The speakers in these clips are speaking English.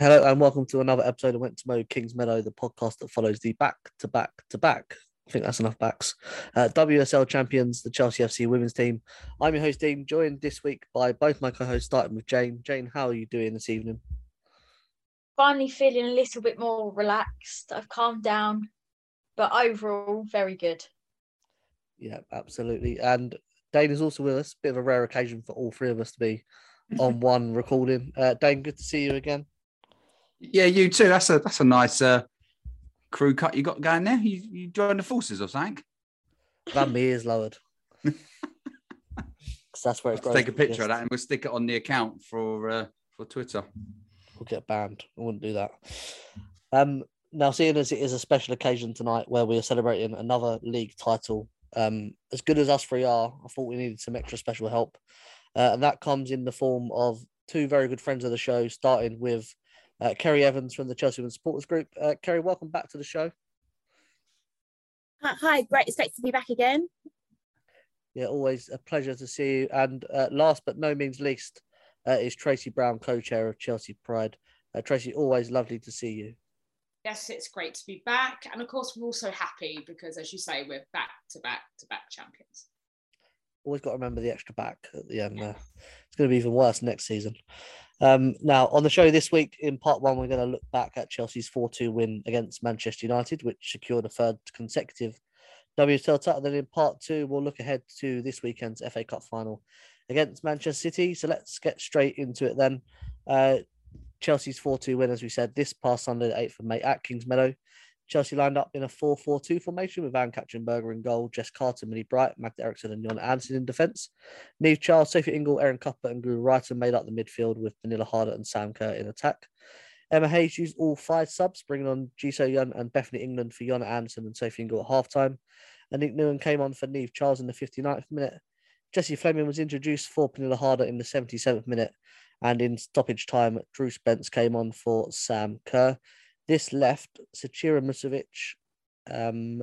Hello and welcome to another episode of Went to Mo Kings Meadow, the podcast that follows the back to back to back. I think that's enough backs. Uh, WSL champions, the Chelsea FC women's team. I'm your host, Dean, joined this week by both my co hosts, starting with Jane. Jane, how are you doing this evening? Finally feeling a little bit more relaxed. I've calmed down, but overall, very good. Yeah, absolutely. And Dane is also with us. Bit of a rare occasion for all three of us to be on one recording. Uh, Dane, good to see you again. Yeah, you too. That's a that's a nice uh, crew cut you got going there. You you joined the forces or something? Glad my ears lowered. that's where it take a picture of that and we'll stick it on the account for uh, for Twitter. We'll get banned. I wouldn't do that. Um, now, seeing as it is a special occasion tonight where we are celebrating another league title, um, as good as us three are, I thought we needed some extra special help. Uh, and that comes in the form of two very good friends of the show, starting with uh, Kerry Evans from the Chelsea Women Supporters Group. Uh, Kerry, welcome back to the show. Hi, hi, great. It's great to be back again. Yeah, always a pleasure to see you. And uh, last but no means least uh, is Tracy Brown, co-chair of Chelsea Pride. Uh, Tracy, always lovely to see you. yes, it's great to be back. And of course, we're also happy because, as you say, we're back to back to back champions. Always got to remember the extra back at the end there. It's going to be even worse next season. Um, now, on the show this week, in part one, we're going to look back at Chelsea's 4 2 win against Manchester United, which secured a third consecutive WSL title. Then in part two, we'll look ahead to this weekend's FA Cup final against Manchester City. So let's get straight into it then. Uh, Chelsea's 4 2 win, as we said, this past Sunday, the 8th of May at Kings Meadow. Chelsea lined up in a 4 4 2 formation with Ann-Katrin Berger in goal, Jess Carter, Millie Bright, Magda Eriksson, and Jonna Andersson in defence. Niamh Charles, Sophie Ingle, Erin Cuthbert, and Guro Reiten made up the midfield with Pernille Harder and Sam Kerr in attack. Emma Hayes used all five subs, bringing on Ji So-yun and Bethany England for Jonna Andersson and Sophie Ingle at half time. And Aniek Nouwen came on for Niamh Charles in the 59th minute. Jessie Fleming was introduced for Pernille Harder in the 77th minute. And in stoppage time, Drew Spence came on for Sam Kerr. This left Zecira Musovic, um,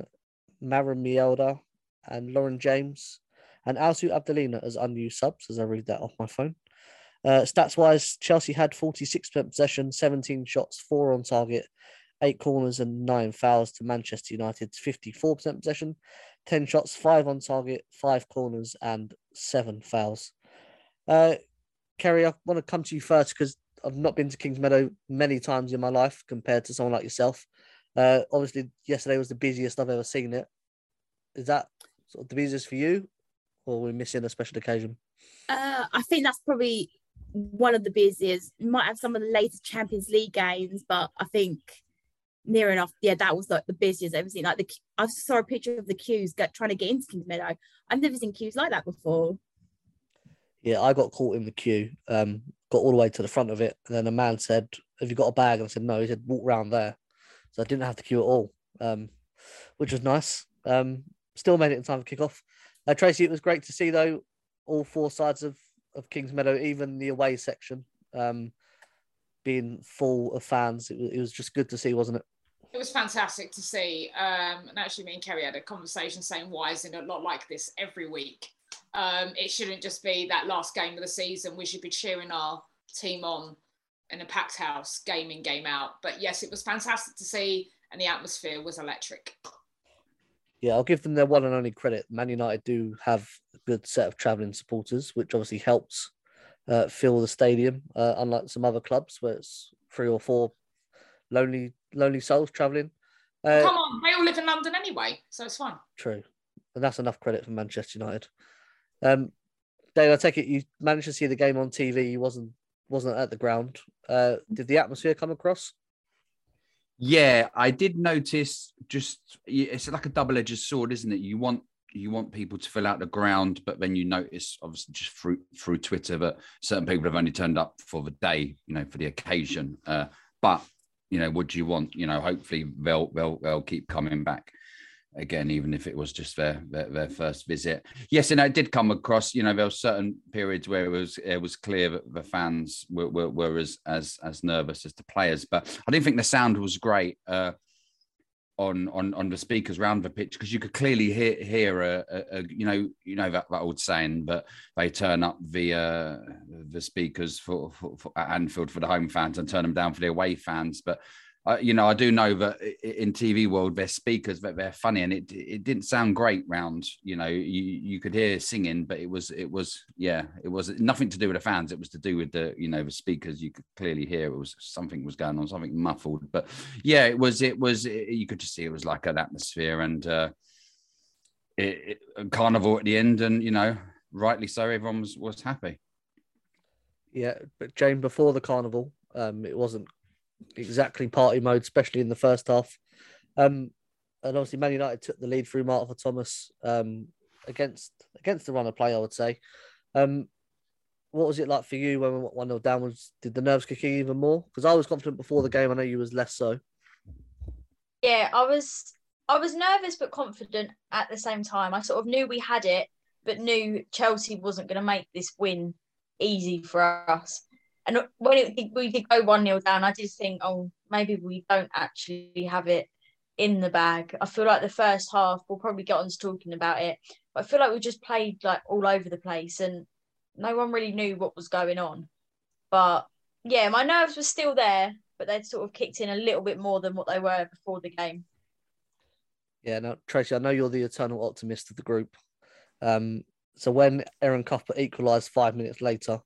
Maren Mjelde, and Lauren James, and Alsu Abdullina as unused subs, as I read that off my phone. Uh, stats wise, Chelsea had 46% possession, 17 shots, four on target, eight corners, and nine fouls to Manchester United's 54% possession, 10 shots, five on target, five corners, and seven fouls. Uh, Kerry, I want to come to you first because I've not been to Kings Meadow many times in my life compared to someone like yourself. Uh, obviously, yesterday was the busiest I've ever seen it. Is that sort of the busiest for you, or are we missing a special occasion? Uh, I think that's probably one of the busiest. Might have some of the latest Champions League games, but I think near enough, yeah, that was like the busiest I've ever seen. Like the, I saw a picture of the queues get, trying to get into Kings Meadow. I've never seen queues like that before. Yeah, I got caught in the queue. Um, got all the way to the front of it, and then a man said, "Have you got a bag?" And I said, "No." He said, "Walk round there," so I didn't have to queue at all, um, which was nice. Um, still made it in time for kickoff. Uh, Tracy, it was great to see though all four sides of of Kings Meadow, even the away section, um, being full of fans. It was, it was just good to see, wasn't it? It was fantastic to see. Um, and actually, me and Kerry had a conversation saying, why isn't it not like this every week? Um, it shouldn't just be that last game of the season. We should be cheering our team on in a packed house, game in, game out. But yes, it was fantastic to see, and the atmosphere was electric. Yeah, I'll give them their one and only credit. Man United do have a good set of travelling supporters, which obviously helps uh, fill the stadium, uh, unlike some other clubs where it's three or four lonely lonely souls travelling. Uh, Come on, they all live in London anyway, so it's fine. True, and that's enough credit for Manchester United. Um, Dave, I take it you managed to see the game on TV. You wasn't wasn't at the ground. Uh, did the atmosphere come across? Yeah, I did notice. Just it's like a double-edged sword, isn't it? You want you want people to fill out the ground, but then you notice, obviously, just through through Twitter, that certain people have only turned up for the day, you know, for the occasion. Uh, but you know, what do you want? You know, hopefully they'll they'll they'll keep coming back again, even if it was just their, their, their first visit. Yes, and I did come across. You know, there were certain periods where it was it was clear that the fans were, were, were as as as nervous as the players, but I didn't think the sound was great. Uh, on on on the speakers around the pitch because you could clearly hear hear a, a, a, you know you know that, that old saying but they turn up the uh, the speakers for, for, for, at Anfield for the home fans and turn them down for the away fans but you know, I do know that in TV world, they're speakers, but they're funny, and it it didn't sound great round. You know, you you could hear singing, but it was it was yeah, it was nothing to do with the fans. It was to do with the you know the speakers. You could clearly hear it was something was going on, something muffled. But yeah, it was it was it, you could just see it was like an atmosphere and uh, it, it, carnival at the end, and you know, rightly so, everyone was was happy. Yeah, but Jane, before the carnival, um, it wasn't exactly party mode, especially in the first half. Um, and obviously, Man United took the lead through Martha Thomas um, against against the run of play. I would say. Um, what was it like for you when we went one 0 down? Was did the nerves kick in even more? Because I was confident before the game. I know you was less so. Yeah, I was. I was nervous but confident at the same time. I sort of knew we had it, but knew Chelsea wasn't going to make this win easy for us. And when it, we did go 1 nil down, I did think, oh, maybe we don't actually have it in the bag. I feel like the first half, we'll probably get on to talking about it, but I feel like we just played like all over the place and no one really knew what was going on. But yeah, my nerves were still there, but they'd sort of kicked in a little bit more than what they were before the game. Yeah, now Tracy, I know you're the eternal optimist of the group. Um, so when Erin Cuthbert equalised five minutes later,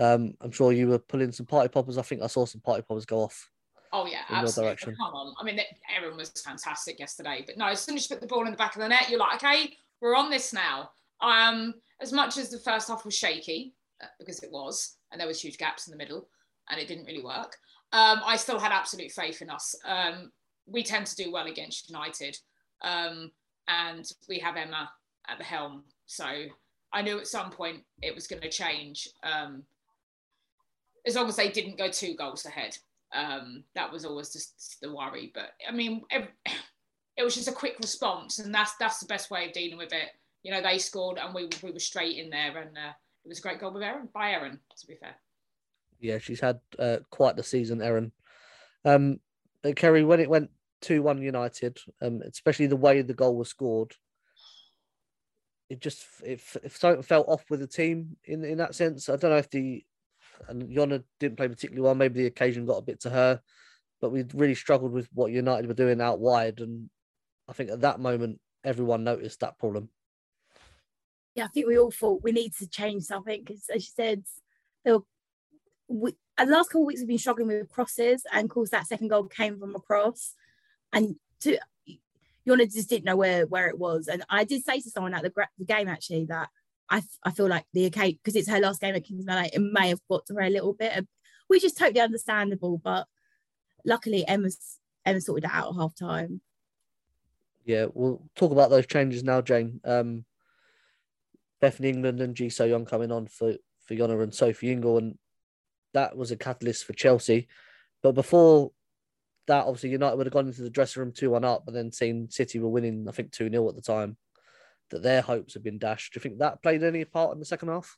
um, I'm sure you were pulling some party poppers. I think I saw some party poppers go off. Oh yeah, absolutely. Direction. Come on. I mean, Erin was fantastic yesterday, but no, as soon as you put the ball in the back of the net, you're like, okay, we're on this now. Um, as much as the first half was shaky uh, because it was, and there was huge gaps in the middle, and it didn't really work. Um, I still had absolute faith in us. Um, we tend to do well against United, um, and we have Emma at the helm, so I knew at some point it was going to change. Um, as long as they didn't go two goals ahead. Um, that was always just the worry. But I mean, it, was just a quick response, and that's that's the best way of dealing with it. You know, they scored, and we we were straight in there, and uh, it was a great goal with Erin by Erin. To be fair. Yeah, she's had uh, quite the season, Erin. Um, Kerry, when it went two one United, um, especially the way the goal was scored, it just it, it felt off with the team in in that sense. I don't know if the and Jonna didn't play particularly well. Maybe the occasion got a bit to her, but we really struggled with what United were doing out wide. And I think at that moment, everyone noticed that problem. Yeah, I think we all thought we need to change something because, as you said, there were, we, the last couple of weeks we've been struggling with crosses, and of course that second goal came from a cross, and to Yona just didn't know where where it was. And I did say to someone at the, the game actually that I, I feel like the occasion because it's her last game at Kings it may have got to her a little bit, which is totally understandable. But luckily, Emma's Emma sorted it out at half time. Yeah, we'll talk about those changes now, Jane. Um, Bethany England and Ji So-yun coming on for for Jonna and Sophie Ingle, and that was a catalyst for Chelsea. But before that, obviously United would have gone into the dressing room two one up, but then seen City were winning, I think two 0 at the time. That their hopes have been dashed. Do you think that played any part in the second half?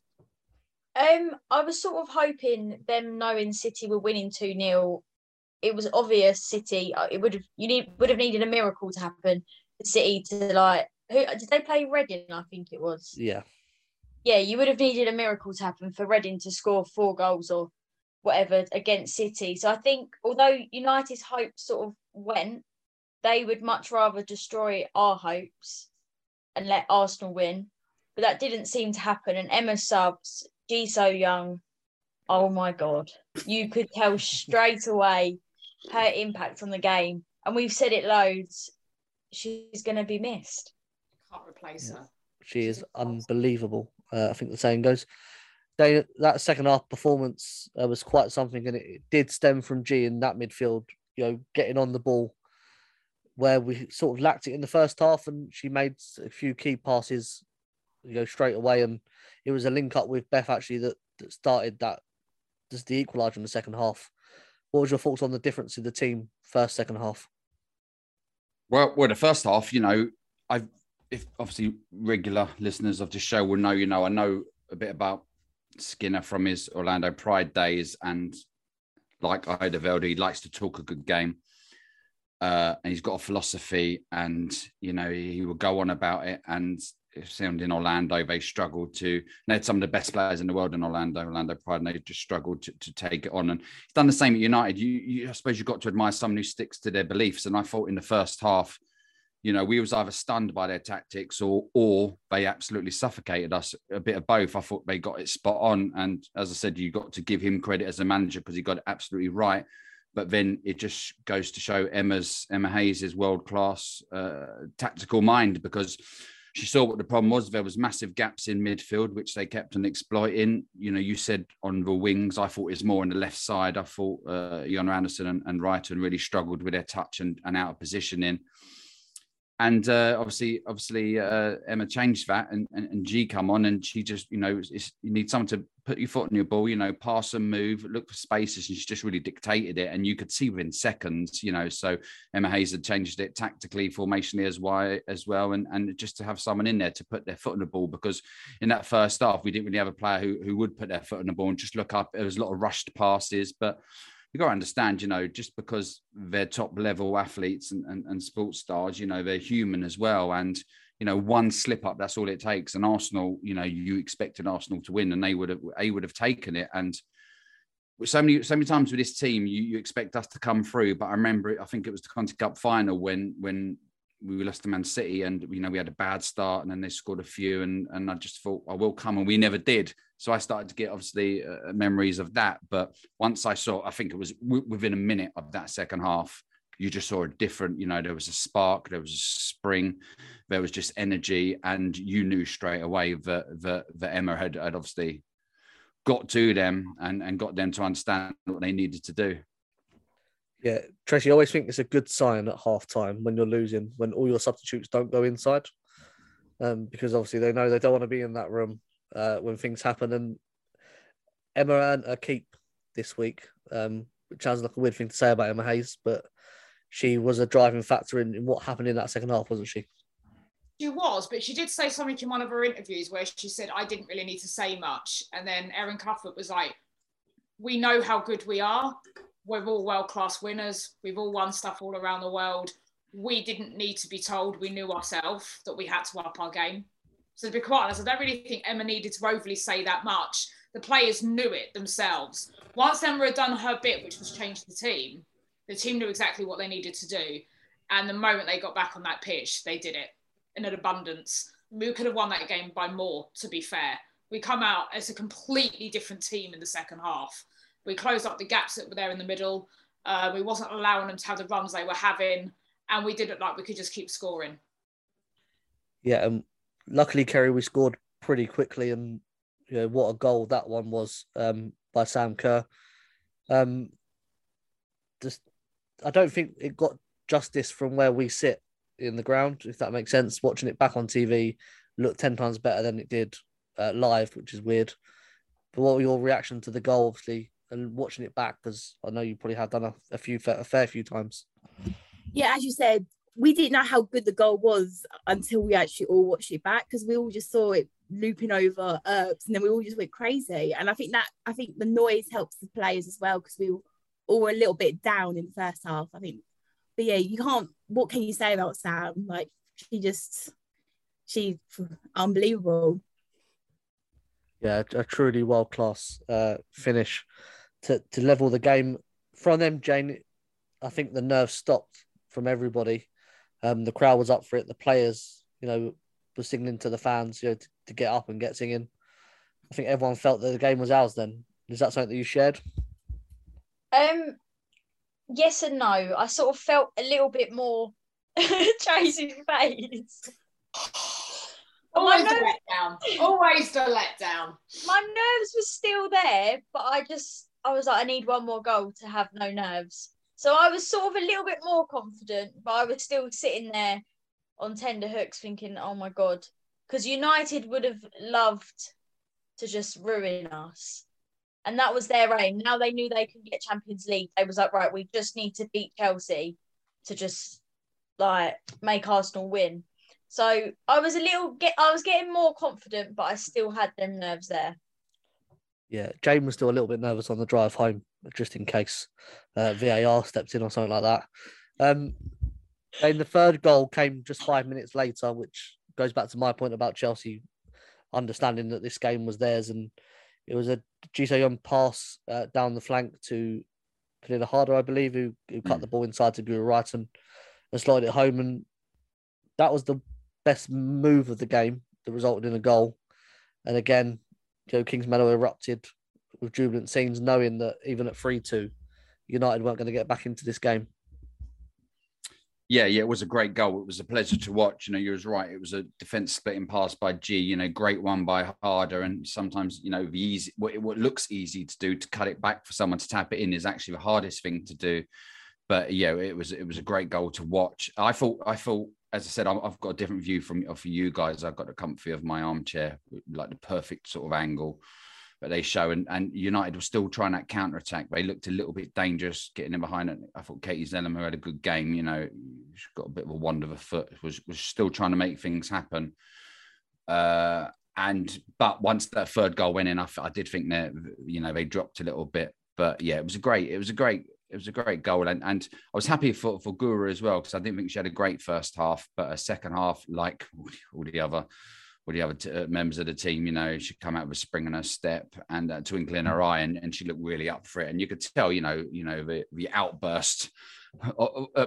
Um, I was sort of hoping them knowing City were winning two 0 It was obvious City. uh, It would have you need would have needed a miracle to happen for City to like. Who did they play? Reading, I think it was. Yeah, yeah, you would have needed a miracle to happen for Reading to score four goals or whatever against City. So I think although United's hopes sort of went, they would much rather destroy our hopes and let Arsenal win. But that didn't seem to happen. And Emma subs, Ji So-yun, oh my god. You could tell straight away her impact on the game. And we've said it loads. She's gonna be missed. Can't replace Yeah. her. she is unbelievable. Uh, I think the saying goes. They, that second half performance uh, was quite something, and it, it did stem from G in that midfield. You know, getting on the ball, where we sort of lacked it in the first half, and she made a few key passes, you know, straight away, and it was a link up with Beth actually that, that started that, just the equaliser in the second half. What was your thoughts on the difference in the team first second half? Well, well, the first half, you know, I've if obviously regular listeners of the show will know, you know, I know a bit about Skinner from his Orlando Pride days, and like Eidevall, he likes to talk a good game. Uh, and he's got a philosophy, and you know, he will go on about it. And seemed in Orlando, they struggled to. They had some of the best players in the world in Orlando, Orlando Pride, and they just struggled to, to take it on. And he's done the same at United. You, you, I suppose you've got to admire someone who sticks to their beliefs. And I thought in the first half, you know, we was either stunned by their tactics or or they absolutely suffocated us. A bit of both. I thought they got it spot on. And as I said, you got to give him credit as a manager because he got it absolutely right. But then it just goes to show Emma's Emma Hayes' world class uh, tactical mind because she saw what the problem was. There was massive gaps in midfield, which they kept on exploiting. You know, you said on the wings, I thought it was more on the left side. I thought uh, Anderson and, and Reiten really struggled with their touch and, and out of positioning and uh, obviously, obviously, uh, Emma changed that, and, and, and G come on, and she just, you know, you need someone to put your foot on your ball, you know, pass and move, look for spaces, and she just really dictated it, and you could see within seconds, you know. So Emma Hayes had changed it tactically, formationally as why as well, and and just to have someone in there to put their foot on the ball because in that first half we didn't really have a player who who would put their foot on the ball and just look up. There was a lot of rushed passes, but you got to understand, you know, just because they're top level athletes and, and, and sports stars, you know, they're human as well. And, you know, one slip up, that's all it takes. And Arsenal, you know, you expected Arsenal to win and they would have, they would have taken it. And so many, so many times with this team, you, you expect us to come through. But I remember, I think it was the Conti Cup final when, when we lost to Man City and, you know, we had a bad start and then they scored a few. And, and I just thought, I will come. And we never did. So I started to get obviously uh, memories of that. But once I saw, I think it was w- within a minute of that second half, you just saw a different, you know, there was a spark, there was a spring, there was just energy, and you knew straight away that that, that Emma had, had obviously got to them and, and got them to understand what they needed to do. Yeah, Tracy, I always think it's a good sign at half time when you're losing, when all your substitutes don't go inside. Um, because obviously they know they don't want to be in that room uh, when things happen. And Emma and a keep this week, um, which sounds like a weird thing to say about Emma Hayes, but she was a driving factor in, in what happened in that second half, wasn't she? She was, but she did say something in one of her interviews where she said, I didn't really need to say much. And then Erin Cuthbert was like, We know how good we are. We're all world class winners. We've all won stuff all around the world. We didn't need to be told. We knew ourselves that we had to up our game. So to be quite honest, I don't really think Emma needed to overly say that much. The players knew it themselves. Once Emma had done her bit, which was change the team, the team knew exactly what they needed to do. And the moment they got back on that pitch, they did it in an abundance. We could have won that game by more, to be fair. We come out as a completely different team in the second half. We closed up the gaps that were there in the middle. Uh, we wasn't allowing them to have the runs they were having, and we did it like we could just keep scoring. Yeah, um, luckily, Kerry, we scored pretty quickly, and you know what a goal that one was um, by Sam Kerr. Um, just, I don't think it got justice from where we sit in the ground, if that makes sense. Watching it back on TV looked ten times better than it did uh, live, which is weird. But what were your reaction to the goal? Obviously, and watching it back because I know you probably have done a, a few a fair few times. Yeah, as you said, we didn't know how good the goal was until we actually all watched it back because we all just saw it looping over and then we all just went crazy. And I think that I think the noise helps the players as well because we all were a little bit down in the first half. I think, but yeah, you can't. What can you say about Sam? Like she just, she's unbelievable. Yeah, a truly world class uh, finish to to level the game from them. Jane, I think the nerves stopped from everybody. Um, the crowd was up for it. The players, you know, were signaling to the fans, you know, to, to get up and get singing. I think everyone felt that the game was ours. Then is that something that you shared? Um, yes and no. I sort of felt a little bit more Tracy's face. Always the letdown. Always the letdown. My nerves were still there, but I just I was like, I need one more goal to have no nerves. So I was sort of a little bit more confident, but I was still sitting there on tender hooks thinking, oh my God. Because United would have loved to just ruin us. And that was their aim. Now they knew they could get Champions League. They was like, right, we just need to beat Chelsea to just like make Arsenal win. So I was a little get I was getting more confident, but I still had them nerves there. Yeah, Jane was still a little bit nervous on the drive home, just in case uh, VAR stepped in or something like that. Um, and the third goal came just five minutes later, which goes back to my point about Chelsea understanding that this game was theirs, and it was a Ji So-yun pass uh, down the flank to Pernille Harder, I believe, who, who cut mm. the ball inside to Guro Reiten and slide it home. And that was the best move of the game that resulted in a goal. And again, Joe King's Meadow erupted with jubilant scenes, knowing that even at 3 2, United weren't going to get back into this game. Yeah, yeah, it was a great goal. It was a pleasure to watch. You know, you was right. It was a defense splitting pass by G. You know, great one by Harder. And sometimes, you know, the easy what, what looks easy to do to cut it back for someone to tap it in is actually the hardest thing to do. But yeah, it was it was a great goal to watch. I thought I thought as I said, I've got a different view from for you guys. I've got the comfy of my armchair, like the perfect sort of angle that they show. And, and United was still trying that counter attack. They looked a little bit dangerous getting in behind it. I thought Katie Zelema had a good game. You know, she's got a bit of a wand of a foot. Was was still trying to make things happen. Uh, and but once that third goal went in, I, I did think that you know they dropped a little bit. But yeah, it was a great. It was a great it was a great goal, and, and I was happy for for Guro as well because I didn't think she had a great first half, but a second half, like all the other all the other t- uh, members of the team, you know, she come out with a spring in her step and a twinkle in her eye, and, and she looked really up for it. And you could tell, you know, you know the the outburst uh, uh,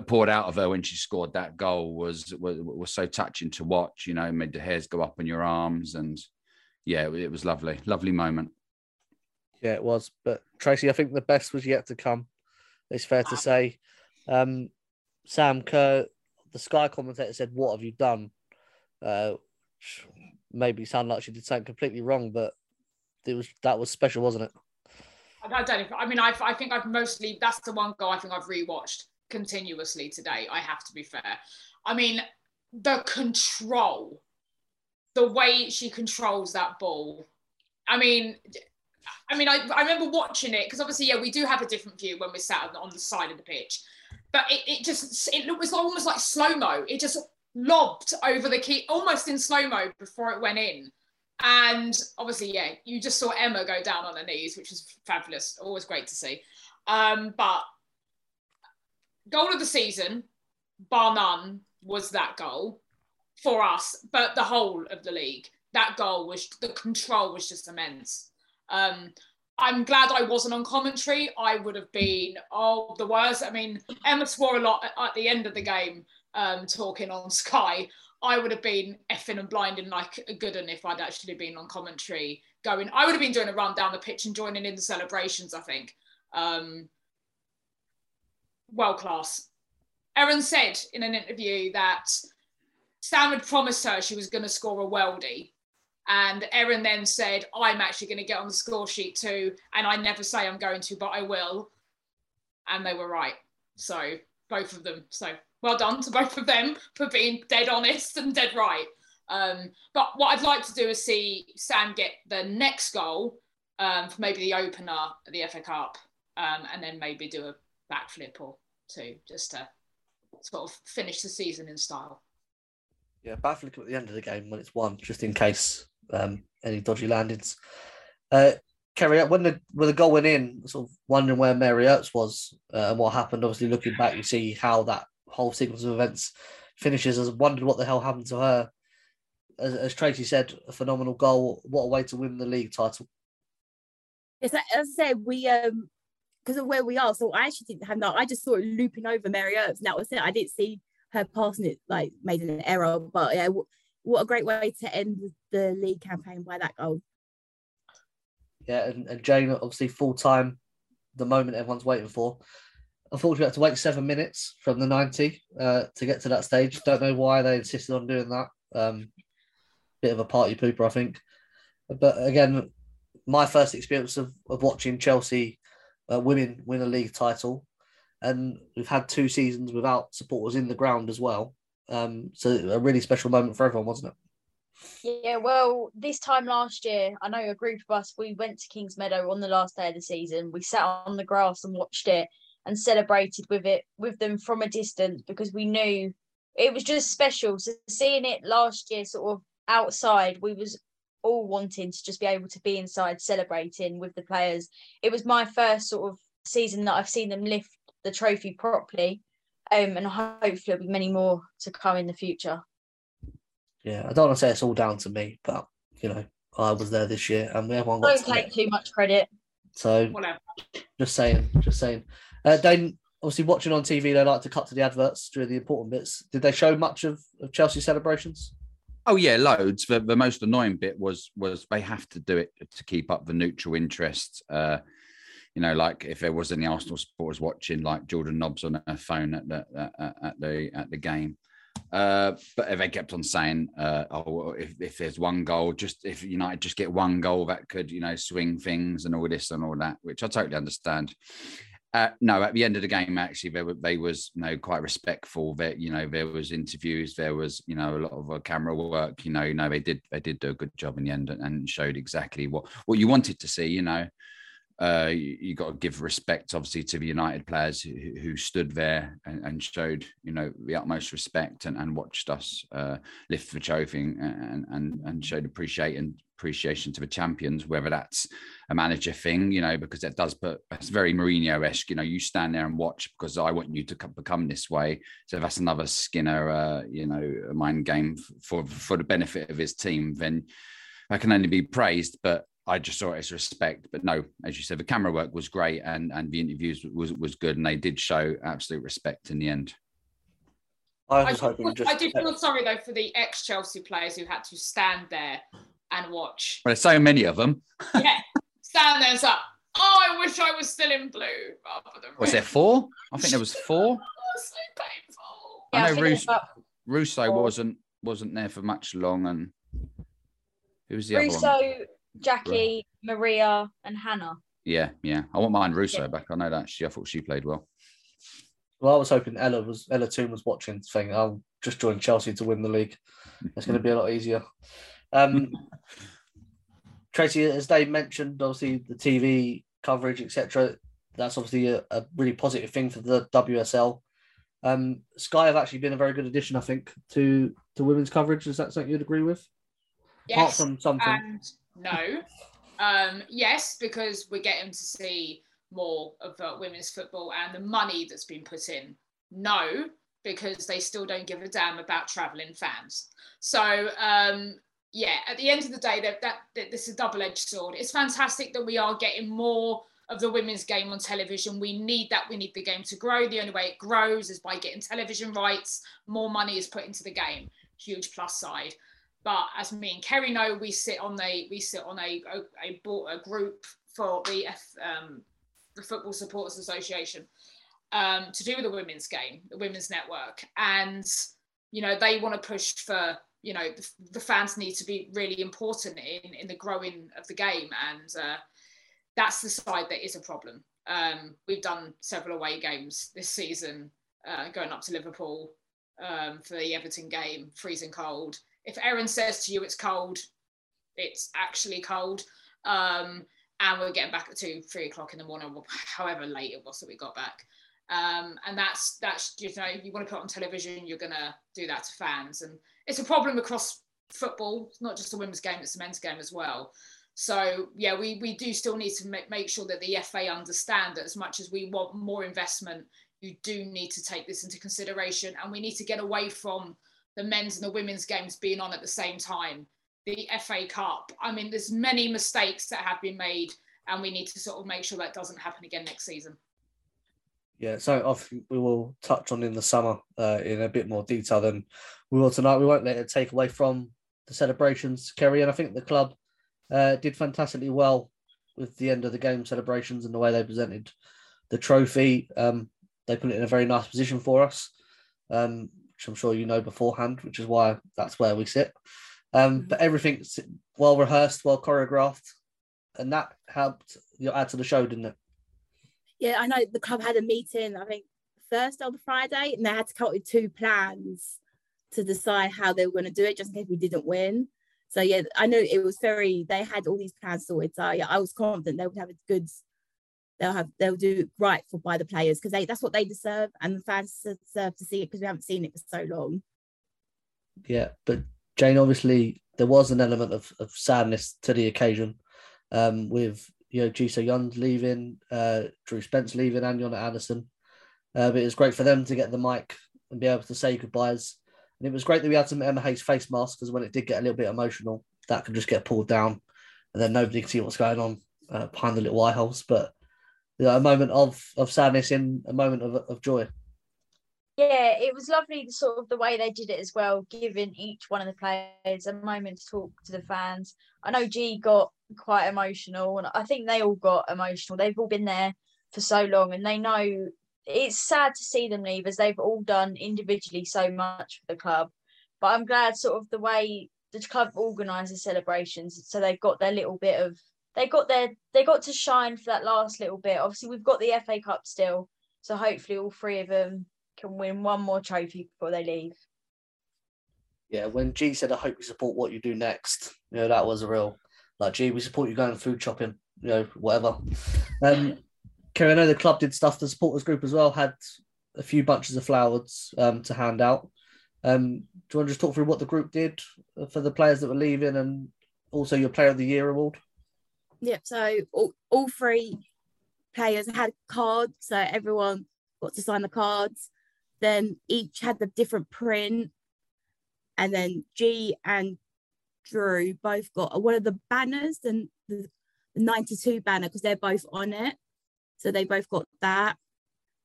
poured out of her when she scored that goal was was was so touching to watch. You know, made the hairs go up in your arms, and yeah, it, it was lovely, lovely moment. Yeah, it was. But Tracy, I think the best was yet to come. It's fair to say. Um, Sam Kerr, the Sky commentator, said, "What have you done?" Uh, maybe sound like she did something completely wrong, but it was that was special, wasn't it? I don't. I mean, I, I think I've mostly that's the one goal I think I've rewatched continuously today. I have to be fair. I mean, the control, the way she controls that ball. I mean, I mean, I, I remember watching it because obviously, yeah, we do have a different view when we're sat on the, side of the pitch, but it, it just it was almost like slow mo. It just lobbed over the key almost in slow mo before it went in. And obviously, yeah, you just saw Emma go down on her knees, which was fabulous. Always great to see. Um, but goal of the season, bar none, was that goal for us, but the whole of the league. That goal was the control was just immense. Um, I'm glad I wasn't on commentary. I would have been oh the worst. I mean, Emma swore a lot at the end of the game, um, talking on Sky. I would have been effing and blinding like a good one if I'd actually been on commentary. Going, I would have been doing a run down the pitch and joining in the celebrations. I think, um, world class. Erin said in an interview that Sam had promised her she was going to score a worldie and Erin then said, I'm actually going to get on the score sheet too. And I never say I'm going to, but I will. And they were right. So both of them. So well done to both of them for being dead honest and dead right. Um, but what I'd like to do is see Sam get the next goal um, for maybe the opener at the FA Cup, um, and then maybe do a backflip or two just to sort of finish the season in style. Yeah, backflip at the end of the game when it's won, just in case um, any dodgy landings. Uh, Kerry, when the when the goal went in, sort of wondering where Mary Earps was uh, and what happened. Obviously, looking back, you see how that whole sequence of events finishes. I wondered what the hell happened to her. As, as Tracy said, a phenomenal goal. What a way to win the league title. Yes, as I said, we um because of where we are. So I actually didn't have that. I just saw it looping over Mary Earps, and that was it. I didn't see her passing it like made an error. But yeah, what a great way to end the league campaign by that goal. Yeah, and, and Jane obviously full time, the moment everyone's waiting for. Unfortunately, we had to wait seven minutes from the 90 uh, to get to that stage. Don't know why they insisted on doing that. Um, bit of a party pooper, I think. But again, my first experience of, of watching Chelsea uh, women win a league title. And we've had two seasons without supporters in the ground as well. Um, so a really special moment for everyone, wasn't it? Yeah, well, this time last year, I know a group of us, we went to Kings Meadow on the last day of the season. We sat on the grass and watched it and celebrated with it with them from a distance because we knew it was just special. So seeing it last year sort of outside, we was all wanting to just be able to be inside celebrating with the players. It was my first sort of season that I've seen them lift the trophy properly. Um, and hopefully there'll be many more to come in the future. Yeah, I don't want to say it's all down to me, but you know, I was there this year and everyone got Don't take too much credit. So Whatever. just saying, just saying. Uh, Dane, obviously watching on TV, they like to cut to the adverts during the important bits. Did they show much of, of Chelsea celebrations? Oh yeah, loads. The, the most annoying bit was was they have to do it to keep up the neutral interest. Uh, you know, like if there was any Arsenal supporters watching, like Jordan Nobbs on her phone at the at, at the at the game. Uh, but they kept on saying, uh, "Oh, if, if there's one goal, just if United just get one goal, that could you know swing things and all this and all that," which I totally understand. Uh, no, at the end of the game, actually, they were they was you know quite respectful. That you know there was interviews, there was you know a lot of uh, camera work. You know, you know they did they did do a good job in the end and, and showed exactly what what you wanted to see. You know, uh, you, you got to give respect, obviously, to the United players who, who stood there and, and, showed, you know, the utmost respect and, and watched us uh, lift the trophy and, and and showed appreciation appreciation to the champions. Whether that's a manager thing, you know, because that does put it's very Mourinho esque. You know, you stand there and watch because I want you to become this way. So that's another Skinner, uh, you know, mind game for for the benefit of his team. Then I can only be praised, but I just saw it as respect. But no, as you said, the camera work was great and and the interviews was was good, and they did show absolute respect in the end. I I, was hoping did- just. I did feel sorry though for the ex Chelsea players who had to stand there and watch. Well, there's so many of them. Yeah, stand there and say, "Oh, I wish I was still in blue rather than Was there four? I think there was four. Oh, so painful. Yeah, I I know think it's Russo, about Russo wasn't wasn't there for much long, and who was the other one? Russo, Jackie, Maria, and Hannah. Yeah, yeah. I want mine Russo Yeah. back. I know that. She, I thought she played well. Well, I was hoping Ella was Ella Toone was watching, saying, "I'll just join Chelsea to win the league." It's going to be a lot easier. Um, Tracy, as Dave mentioned, obviously the TV coverage, etc. That's obviously a, a really positive thing for the WSL. Um, Sky have actually been a very good addition, I think, to to women's coverage. Is that something you'd agree with? Apart from something, and no. Um, yes, because we're getting to see more of uh, women's football and the money that's been put in. No, because they still don't give a damn about travelling fans. So um, yeah, at the end of the day, that, that, that this is a double-edged sword. It's fantastic that we are getting more of the women's game on television. We need that. We need the game to grow. The only way it grows is by getting television rights. More money is put into the game. Huge plus side. But as me and Kerry know, we sit on a we sit on a a, a, group for the F, um, the Football Supporters Association um, to do with the women's game, the women's network, and you know they want to push for you know the, the fans need to be really important in in the growing of the game, and uh, that's the side that is a problem. Um, we've done several away games this season, uh, going up to Liverpool um, for the Everton game, freezing cold. If Erin says to you it's cold, it's actually cold. Um, and we're getting back at two, three o'clock in the morning, however late it was that we got back. Um, and that's that's you know you want to put on television, you're gonna do that to fans, and it's a problem across football. It's not just a women's game; it's a men's game as well. So yeah, we we do still need to make, make sure that the FA understand that as much as we want more investment, you do need to take this into consideration, and we need to get away from the men's and the women's games being on at the same time. The FA Cup. I mean, there's many mistakes that have been made, and we need to sort of make sure that doesn't happen again next season. Yeah, so we will touch on in the summer uh, in a bit more detail than we will tonight. We won't let it take away from the celebrations, Kerry, and I think the club uh, did fantastically well with the end of the game celebrations and the way they presented the trophy. Um, they put it in a very nice position for us, um, which I'm sure you know beforehand, which is why that's where we sit. Um, mm-hmm. but everything's well rehearsed, well choreographed, and that helped you add to the show, didn't it? Yeah, I know the club had a meeting, I think Thursday on the Friday, and they had to come up with two plans to decide how they were going to do it, just in case we didn't win. So yeah, I know it was very. They had all these plans sorted. So yeah, I was confident they would have a good. They'll have they'll do right for by the players because they that's what they deserve, and the fans deserve to see it because we haven't seen it for so long. Yeah, but Jane, obviously there was an element of, of sadness to the occasion, um, with you know Ji So-yun leaving, uh, Drew Spence leaving, and Jonna Andersson. Uh, but it was great for them to get the mic and be able to say goodbyes and it was great that we had some Emma Hayes face masks because when it did get a little bit emotional, that could just get pulled down and then nobody could see what's going on uh, behind the little eye holes. But you know, a moment of, of sadness in a moment of, of joy. Yeah, it was lovely, the sort of the way they did it as well, giving each one of the players a moment to talk to the fans. I know G got quite emotional, and I think they all got emotional. They've all been there for so long, and they know it's sad to see them leave as they've all done individually so much for the club. But I'm glad sort of the way the club organised the celebrations, so they've got their little bit of they got their they got to shine for that last little bit. Obviously, we've got the FA Cup still, so hopefully all three of them can win one more trophy before they leave. Yeah, when G said, "I hope you support what you do next," you know that was a real like, "G, we support you going food shopping," you know, whatever. Um, Kerry, I know the club did stuff. The supporters group as well had a few bunches of flowers um, to hand out. Um, do you want to just talk through what the group did for the players that were leaving and also your Player of the Year award? Yep. So all, all three players had cards, so everyone got to sign the cards. Then each had the different print, and then G and Drew both got one of the banners and the, the 92 banner because they're both on it. So they both got that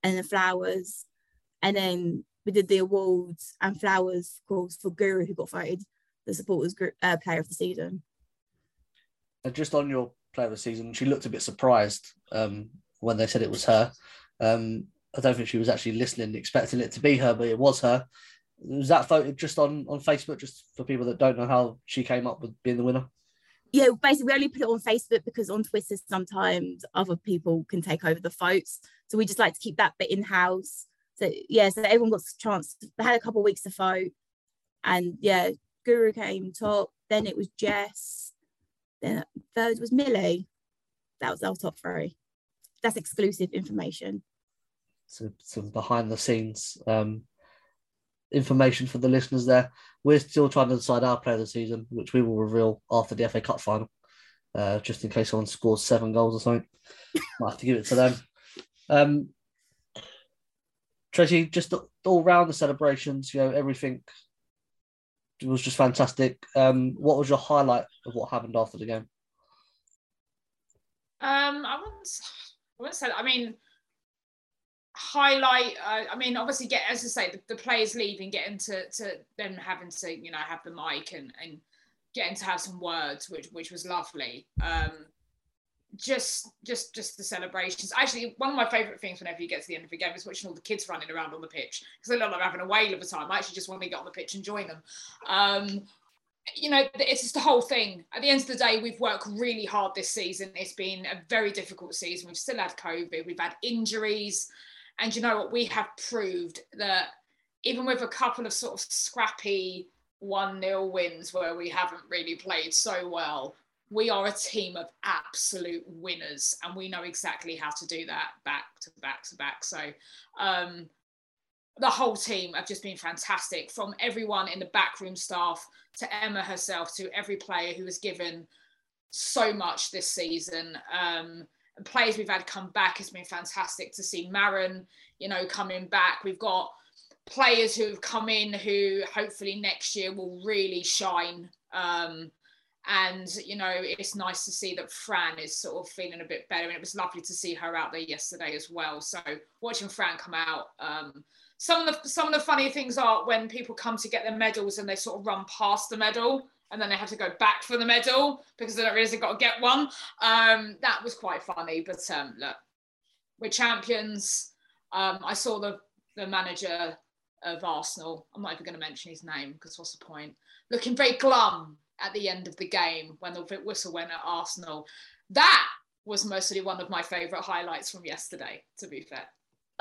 and the flowers. And then we did the awards and flowers, of course, for Guro, who got voted the supporters group uh, player of the season. And just on your player of the season, she looked a bit surprised um, when they said it was her. Um, I don't think she was actually listening, expecting it to be her, but it was her. Was that voted just on, on Facebook, just for people that don't know how she came up with being the winner? yeah, basically we only put it on Facebook because on Twitter sometimes other people can take over the votes. So we just like to keep that bit in house. So yeah, so everyone got a chance. They had a couple of weeks to vote, and yeah, Guro came top. Then it was Jess. Then third was Millie. That was our top three. That's exclusive information. So some behind the scenes um, information for the listeners there. We're still trying to decide our player of the season, which we will reveal after the FA Cup final, uh, just in case someone scores seven goals or something. Might have to give it to them. Um, Tracy, just all round the celebrations, you know, everything was just fantastic. Um, what was your highlight of what happened after the game? Um, I wouldn't, I wouldn't say. I mean, highlight uh, i mean obviously get as i say the, the, players leaving getting to to them having to you know have the mic and and getting to have some words which which was lovely um just just just the celebrations actually one of my favorite things whenever you get to the end of a game is watching all the kids running around on the pitch because they look like having a whale of a time i actually just want to get on the pitch and join them um you know, it's just the whole thing. At the end of the day, we've worked really hard this season. It's been a very difficult season. We've still had COVID, we've had injuries. And you know what? We have proved that even with a couple of sort of scrappy 1 0 wins where we haven't really played so well, we are a team of absolute winners and we know exactly how to do that back to back to back. So um, the whole team have just been fantastic from everyone in the backroom staff to Emma herself to every player who has given so much this season. Um, players we've had come back has been fantastic to see Maren, you know, coming back. We've got players who have come in who hopefully next year will really shine. Um, and you know, it's nice to see that Fran is sort of feeling a bit better. And it was lovely to see her out there yesterday as well. So watching Fran come out, um, some of the some of the funny things are when people come to get their medals and they sort of run past the medal and then they have to go back for the medal because they don't they've got to get one. Um, that was quite funny, but um, look, we're champions. Um, I saw the the manager of Arsenal. I'm not even going to mention his name because what's the point? Looking very glum at the end of the game when the whistle went at Arsenal. That was mostly one of my favourite highlights from yesterday. To be fair.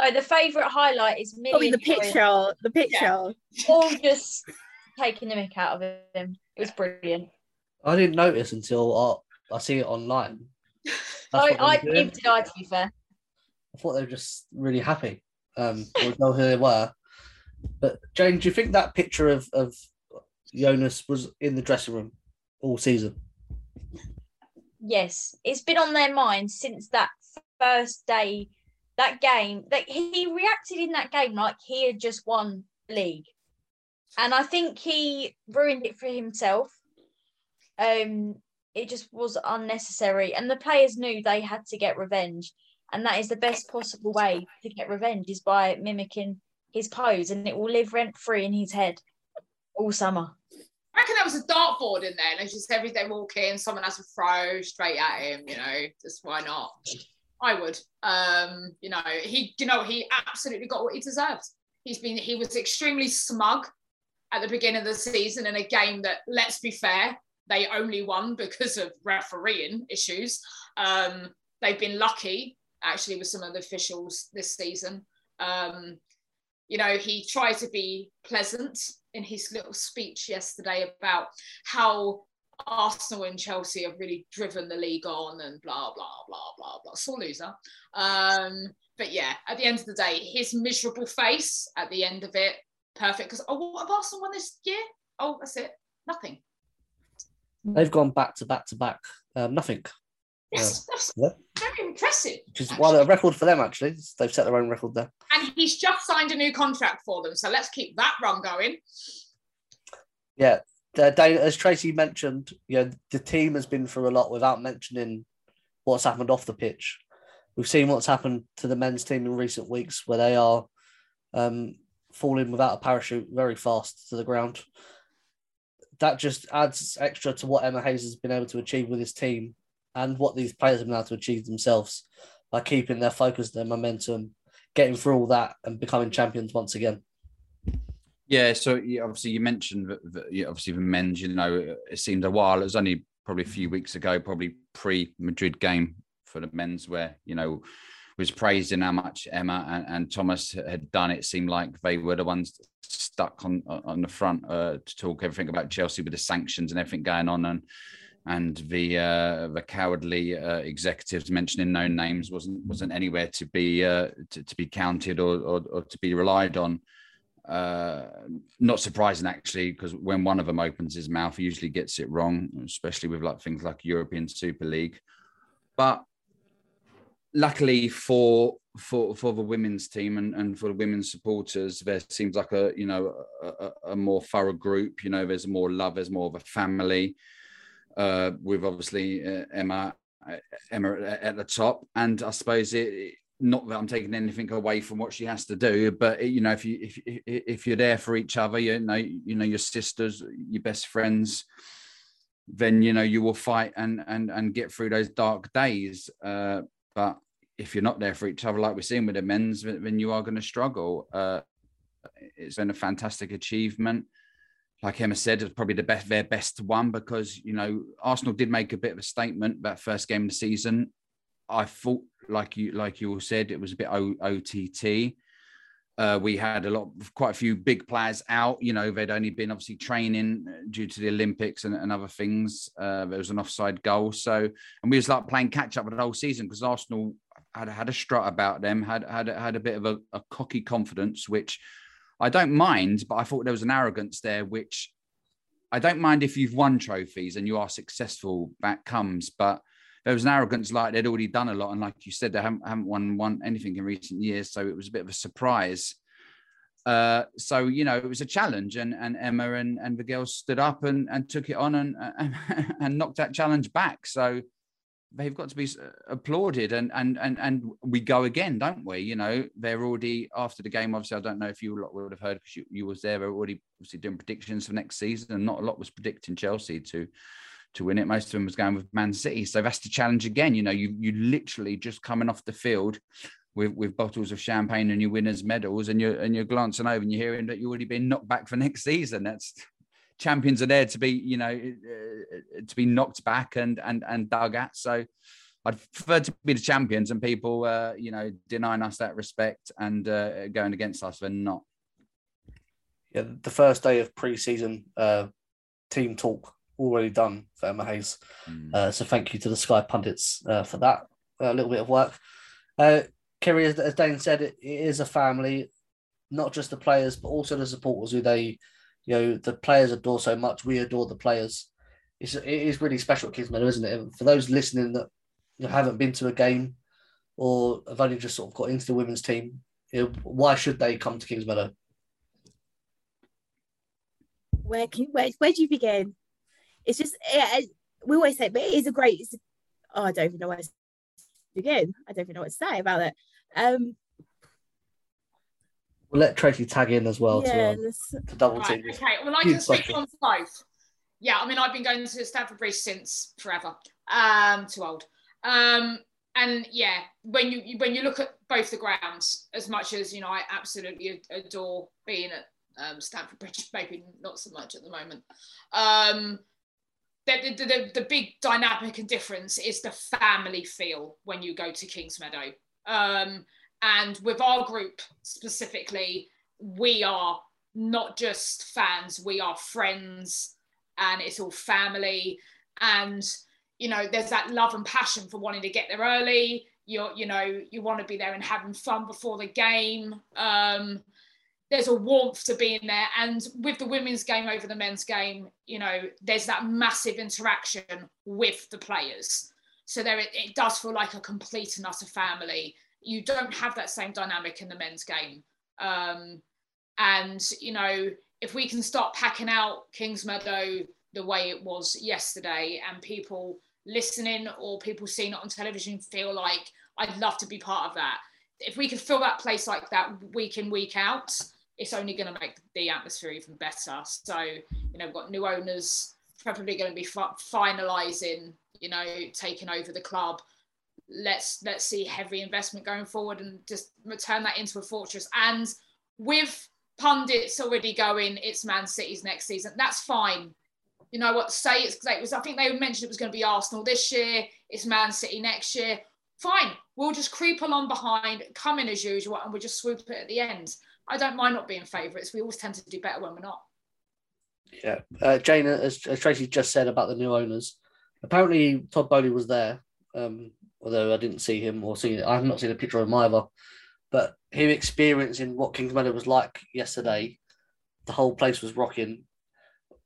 Oh, the favourite highlight is me. Probably the picture. The picture. Yeah. All just taking the mick out of him. It was brilliant. I didn't notice until I, I see it online. I, I did, I, to be fair. I thought they were just really happy. Um, know who they were. But Jane, do you think that picture of, of Jonas was in the dressing room all season? Yes, it's been on their minds since that first day that game. That he reacted in that game like he had just won league. And i think he ruined it for himself. Um it just was unnecessary. And the players knew they had to get revenge. And that is the best possible way to get revenge is by mimicking his pose. And it will live rent free in his head all summer I reckon that was a dartboard in there, and just every day walk in, someone has to throw straight at him, you know, just why not? I would. Um, you know, he, you know, he absolutely got what he deserved. He's been, he was extremely smug at the beginning of the season in a game that, let's be fair, they only won because of refereeing issues. Um, they've been lucky actually with some of the officials this season. Um, you know, he tried to be pleasant in his little speech yesterday about how Arsenal and Chelsea have really driven the league on and blah blah blah blah blah. Sore loser. Um, but yeah, at the end of the day, his miserable face at the end of it, perfect. Because oh, what have Arsenal won this year? Oh, that's it. Nothing. They've gone back to back to back. Um, nothing. Yes, that's yeah. very impressive. Which is well, a record for them actually. They've set their own record there. And he's just signed a new contract for them, so let's keep that run going. Yeah, uh, Dana, as Tracy mentioned, you know, the team has been through a lot without mentioning what's happened off the pitch. We've seen what's happened to the men's team in recent weeks, where they are um, falling without a parachute very fast to the ground. That just adds extra to what Emma Hayes has been able to achieve with his team and what these players have been able to achieve themselves by keeping their focus, their momentum, getting through all that, and becoming champions once again. Yeah, so obviously you mentioned that, obviously the men's. You know, it seemed a while. It was only probably a few weeks ago, probably pre Madrid game for the men's, where you know was praised in how much Emma and, and, Thomas had done. It seemed like they were the ones stuck on on the front uh, to talk everything about Chelsea with the sanctions and everything going on, and and the uh, the cowardly uh, executives mentioning no names wasn't wasn't anywhere to be uh, to, to, be counted or, or, or to be relied on. Uh, not surprising actually, because when one of them opens his mouth, he usually gets it wrong, especially with like things like European Super League. But luckily for for for the women's team and, and for the women's supporters, there seems like a you know a, a more thorough group. You know, there's more love, there's more of a family. Uh, with obviously uh, Emma uh, Emma at the top, and I suppose it, not that I'm taking anything away from what she has to do, but you know, if you if if you're there for each other, you know, you know your sisters, your best friends, then you know you will fight and and and get through those dark days. Uh, but if you're not there for each other, like we're seeing with the men's, then you are going to struggle. Uh, it's been a fantastic achievement. Like Emma said, it's probably the best their best one because you know Arsenal did make a bit of a statement that first game of the season. I thought like you like you all said, it was a bit OTT. uh, we had a lot, quite a few big players out. You know, they'd only been obviously training uh, due to the Olympics and, and other things. Uh, there was an offside goal, so and we was like playing catch up with the whole season because Arsenal had had a strut about them, had had had a bit of a, a cocky confidence, which I don't mind, but I thought there was an arrogance there, which I don't mind if you've won trophies and you are successful. That comes, but there was an arrogance like they'd already done a lot, and like you said, they haven't, haven't won won anything in recent years, so it was a bit of a surprise. Uh, so you know, it was a challenge, and and Emma and and the girls stood up and and took it on and and, and knocked that challenge back. So they've got to be uh, applauded and and and and we go again don't we you know they're already after the game obviously i don't know if you a lot would have heard because you, you was there they're already obviously doing predictions for next season and not a lot was predicting chelsea to to win it. Most of them was going with Man City. So that's the challenge again. You know, you you literally just coming off the field with, with bottles of champagne and your winners' medals, and you're and you're glancing over and you're hearing that you've already been knocked back for next season. That's champions are there to be, you know, uh, to be knocked back and and and dug at. So I'd prefer to be the champions and people, uh, you know, denying us that respect and uh, going against us than not. Yeah, the first day of pre-season uh, team talk already done for Emma Hayes. Mm. Uh, so thank you to the Sky pundits uh, for that. A little bit of work. Uh, Kerry, as, as Dane said, it, it is a family, not just the players, but also the supporters who they, you know, the players adore so much. We adore the players. It's, it is really special at Kings Meadow, isn't it? For those listening that you know, haven't been to a game or have only just sort of got into the women's team, you know, why should they come to Kings Meadow? Where can where, where do you begin? it's just it, we always say, but it is a great. oh, I don't even know where to begin. I don't even know what to say about it. Um, we'll let Tracy tag in as well yeah, to, um, to double team. Right, okay, well, I can speak on both. Yeah, I mean, I've been going to Stamford Bridge since forever. Um, too old. Um, and yeah, when you when you look at both the grounds, as much as you know, I absolutely adore being at um, Stamford Bridge. Maybe not so much at the moment. Um, the, the, the, the, big dynamic and difference is the family feel when you go to Kings Meadow. Um, and with our group specifically, we are not just fans, we are friends and it's all family. And, you know, there's that love and passion for wanting to get there early. You're, you know, you want to be there and having fun before the game. Um, there's a warmth to being there. And with the women's game over the men's game, you know, there's that massive interaction with the players. So there it, it does feel like a complete and utter family. You don't have that same dynamic in the men's game. Um, and, you know, if we can start packing out Kings Meadow the way it was yesterday and people listening or people seeing it on television feel like I'd love to be part of that. If we could fill that place like that week in, week out, it's only going to make the atmosphere even better. So, you know, we've got new owners probably going to be finalising, you know, taking over the club. Let's let's see heavy investment going forward and just turn that into a fortress. And with pundits already going, it's Man City's next season. That's fine. You know what? Say it's it was. I think they mentioned it was going to be Arsenal this year. It's Man City next year. Fine. We'll just creep along behind, come in as usual, and we'll just swoop it at the end. I don't mind not being favourites. We always tend to do better when we're not. Yeah, uh, Jane, as, as, Tracy just said about the new owners, apparently Todd Boehly was there. Um, although I didn't see him or see, I have not seen a picture of him either. But him experiencing what Kings Meadow was like yesterday, the whole place was rocking.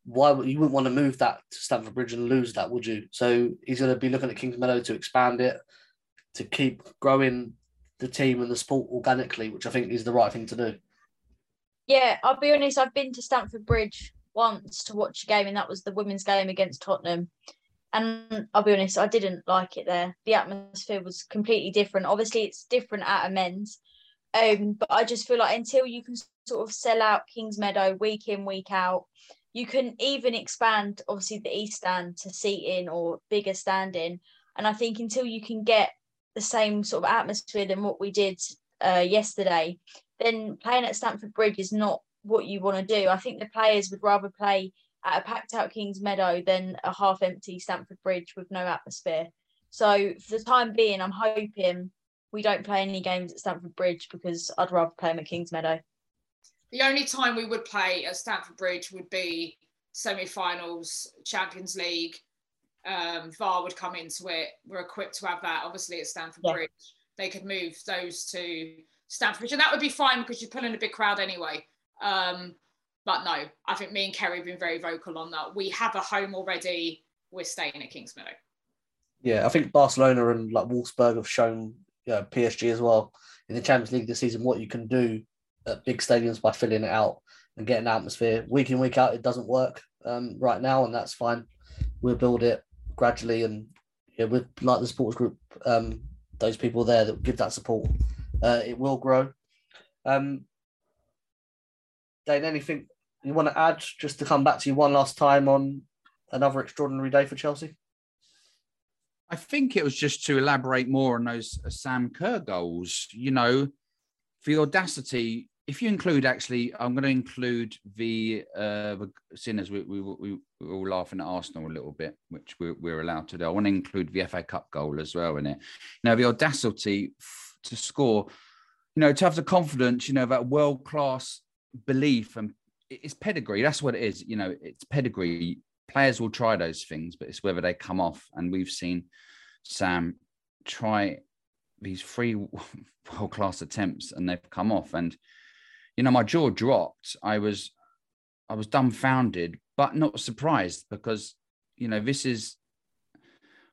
Why you wouldn't want to move that to Stamford Bridge and lose that, would you? So he's going to be looking at Kings Meadow to expand it, to keep growing the team and the sport organically, which I think is the right thing to do. Yeah, I'll be honest. I've been to Stamford Bridge once to watch a game, and that was the women's game against Tottenham. And I'll be honest, I didn't like it there. The atmosphere was completely different. Obviously, it's different at a men's, um, but I just feel like until you can sort of sell out Kings Meadow week in, week out, you can even expand obviously the East Stand to seating or bigger standing. And I think until you can get the same sort of atmosphere than what we did uh, yesterday, then playing at Stamford Bridge is not what you want to do. I think the players would rather play at a packed out Kings Meadow than a half empty Stamford Bridge with no atmosphere. So for the time being, I'm hoping we don't play any games at Stamford Bridge because I'd rather play them at Kings Meadow. The only time we would play at Stamford Bridge would be semi-finals, Champions League. Um, VAR would come into it. We're equipped to have that. Obviously, at Stamford Yeah. Bridge, they could move those to Stamford Bridge, and that would be fine because you're pulling a big crowd anyway. Um, but no, I think me and Kerry have been very vocal on that. We have a home already. We're staying at Kings Meadow. Yeah, I think Barcelona and like Wolfsburg have shown you know, PSG as well in the Champions League this season what you can do at big stadiums by filling it out and getting atmosphere. Week in, week out, it doesn't work um, right now, and that's fine. We'll build it gradually, and yeah, with like the sports group, um, those people there that give that support, uh, it will grow. Um, Dane, anything you want to add just to come back to you one last time on another extraordinary day for Chelsea? I think it was just to elaborate more on those uh, Sam Kerr goals. You know, for the audacity, if you include actually, I'm going to include the uh, sinners. We, we, we, we were all laughing at Arsenal a little bit, which we're, we're allowed to do. I want to include the FA Cup goal as well in it. Now, the audacity to score, you know, to have the confidence, you know, that world class belief and it's pedigree. That's what it is. You know, it's pedigree. Players will try those things, but it's whether they come off. And we've seen Sam try these three world class attempts and they've come off. And, you know, my jaw dropped. I was, I was dumbfounded, but not surprised because, you know, this is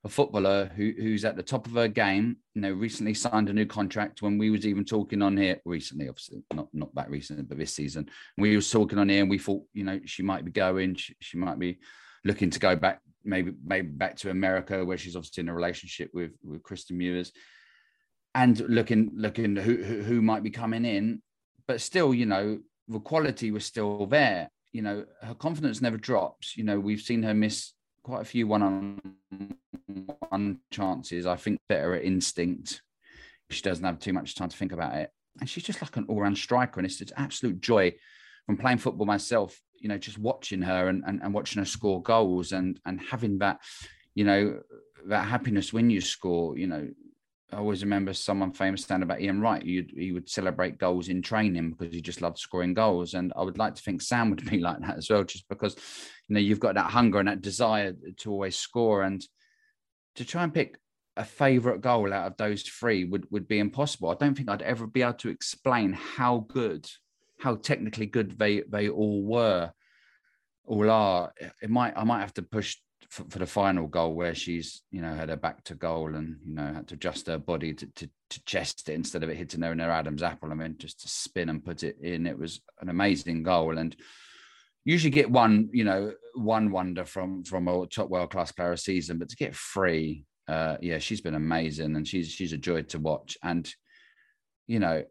a footballer who, who's at the top of her game, you know, recently signed a new contract when we was even talking on here recently, obviously not, not that recent, but this season, we was talking on here and we thought, you know, she might be going, she, she might be looking to go back, maybe, maybe back to America where she's obviously in a relationship with, with Kristie Mewis and looking, looking who, who, who might be coming in, but still, you know, the quality was still there. You know, her confidence never drops. You know, we've seen her miss quite a few one on one chances. I think better at instinct. She doesn't have too much time to think about it. And she's just like an all round striker. And it's, it's absolute joy from playing football myself, you know, just watching her and, and, and watching her score goals and, and having that, you know, that happiness when you score, you know, I always remember someone famous saying about Ian Wright. You'd, he would celebrate goals in training because he just loved scoring goals. And I would like to think Sam would be like that as well, just because, you know, you've got that hunger and that desire to always score. And to try and pick a favourite goal out of those three would, would be impossible. I don't think I'd ever be able to explain how good, how technically good they, they all were, all are. It might I might have to push for, for, the final goal where she's you know had her back to goal and you know had to adjust her body to, to, to chest it instead of it hitting her in her Adam's apple. I mean, just to spin and put it in. It was an amazing goal and usually get one you know one wonder from from a top world class player a season, but to get three, uh, yeah, she's been amazing and she's she's a joy to watch and. You know,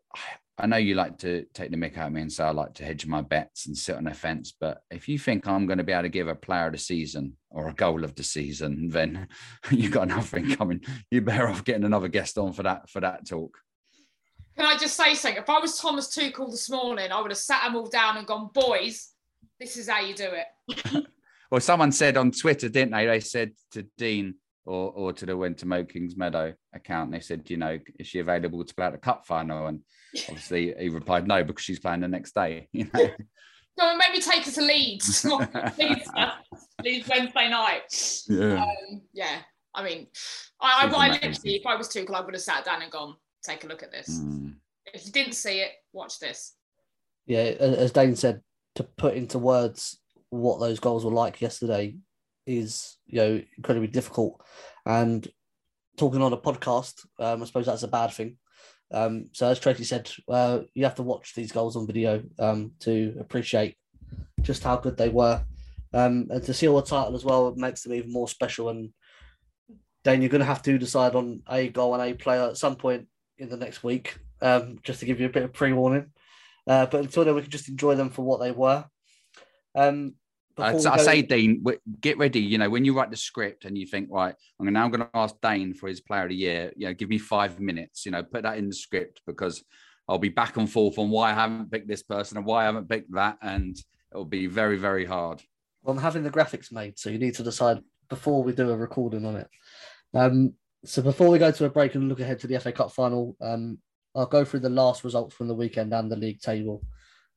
know you like to take the mick out of me and say I like to hedge my bets and sit on a fence, but if you think I'm going to be able to give a player of the season or a goal of the season, then you've got nothing coming. You're better off getting another guest on for that for that talk. Can I just say something? If I was Thomas Tuchel this morning, I would have sat them all down and gone, "Boys, this is how you do it." well, someone said on Twitter, didn't they? They said to Dean or or to the Winter Kings Meadow account, they said, you know, is she available to play at the cup final? And obviously he replied no because she's playing the next day. You know. So maybe take us to Leeds. Leeds, Leeds Wednesday night. Yeah. Um, yeah. I mean, I, I, I literally, if I was Tuchel, I would have sat down and gone, take a look at this. Mm. If you didn't see it, watch this. Yeah, as Dane said, to put into words what those goals were like yesterday is you know incredibly difficult. And talking on a podcast, um, I suppose that's a bad thing. Um, so as Tracy said, uh, you have to watch these goals on video um, to appreciate just how good they were, um, and to seal the title as well makes them even more special. And then you're going to have to decide on a goal and a player at some point in the next week, um, just to give you a bit of pre-warning. Uh, but until then, we can just enjoy them for what they were. Um, I, I say, Dean, get ready. You know, when you write the script and you think, right, I'm now going to ask Dane for his player of the year. You know, give me five minutes. You know, put that in the script because I'll be back and forth on why I haven't picked this person and why I haven't picked that, and it'll be very, very hard. Well, I'm having the graphics made, so you need to decide before we do a recording on it. Um, so before we go to a break and look ahead to the FA Cup final, um, I'll go through the last results from the weekend and the league table,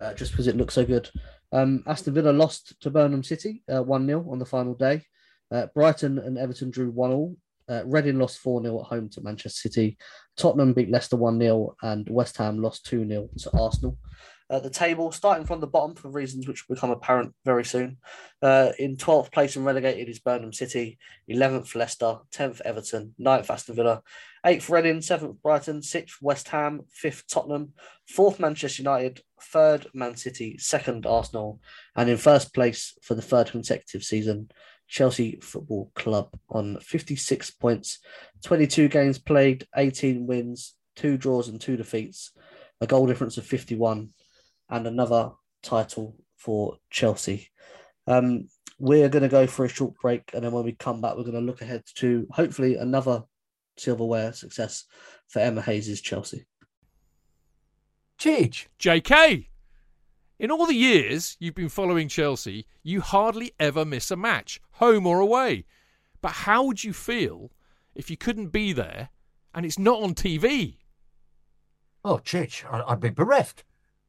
uh, just because it looks so good. Um, Aston Villa lost to Birmingham City uh, 1 0 on the final day. Uh, Brighton and Everton drew 1 all. Uh, Reading lost 4 0 at home to Manchester City. Tottenham beat Leicester 1 0. And West Ham lost 2 0 to Arsenal. Uh, the table, starting from the bottom for reasons which become apparent very soon. Uh, in 12th place and relegated is Birmingham City, 11th Leicester, 10th Everton, 9th Aston Villa, 8th Reading, 7th Brighton, 6th West Ham, 5th Tottenham, 4th Manchester United, 3rd Man City, 2nd Arsenal, and in first place for the third consecutive season, Chelsea Football Club on 56 points, 22 games played, 18 wins, two draws and two defeats, a goal difference of 51 and another title for Chelsea. Um, we're going to go for a short break, and then when we come back, we're going to look ahead to hopefully another silverware success for Emma Hayes' Chelsea. Cheech. JK. In all the years you've been following Chelsea, you hardly ever miss a match, home or away. But how would you feel if you couldn't be there and it's not on TV? Oh, Chich, I'd be bereft.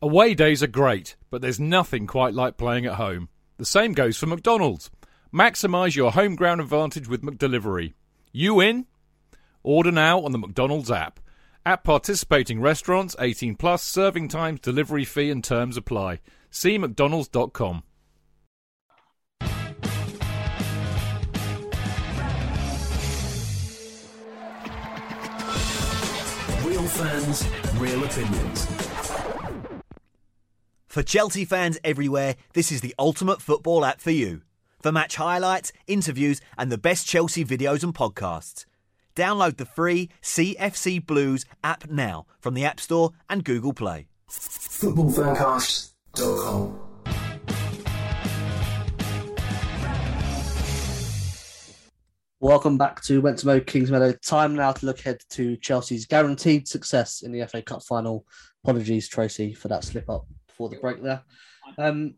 Away days are great, but there's nothing quite like playing at home. The same goes for McDonald's. Maximise your home ground advantage with McDelivery. You in? Order now on the McDonald's app. At participating restaurants, 18 plus, serving times, delivery fee and terms apply. See mcdonalds.com. Real fans, real opinions. For Chelsea fans everywhere, this is the ultimate football app for you. For match highlights, interviews, and the best Chelsea videos and podcasts. Download the free CFC Blues app now from the App Store and Google Play. Footballfancast.com. Welcome back to Wentamo Kings Meadow. Time now to look ahead to Chelsea's guaranteed success in the FA Cup final. Apologies, Tracy, for that slip up before the break there. Um,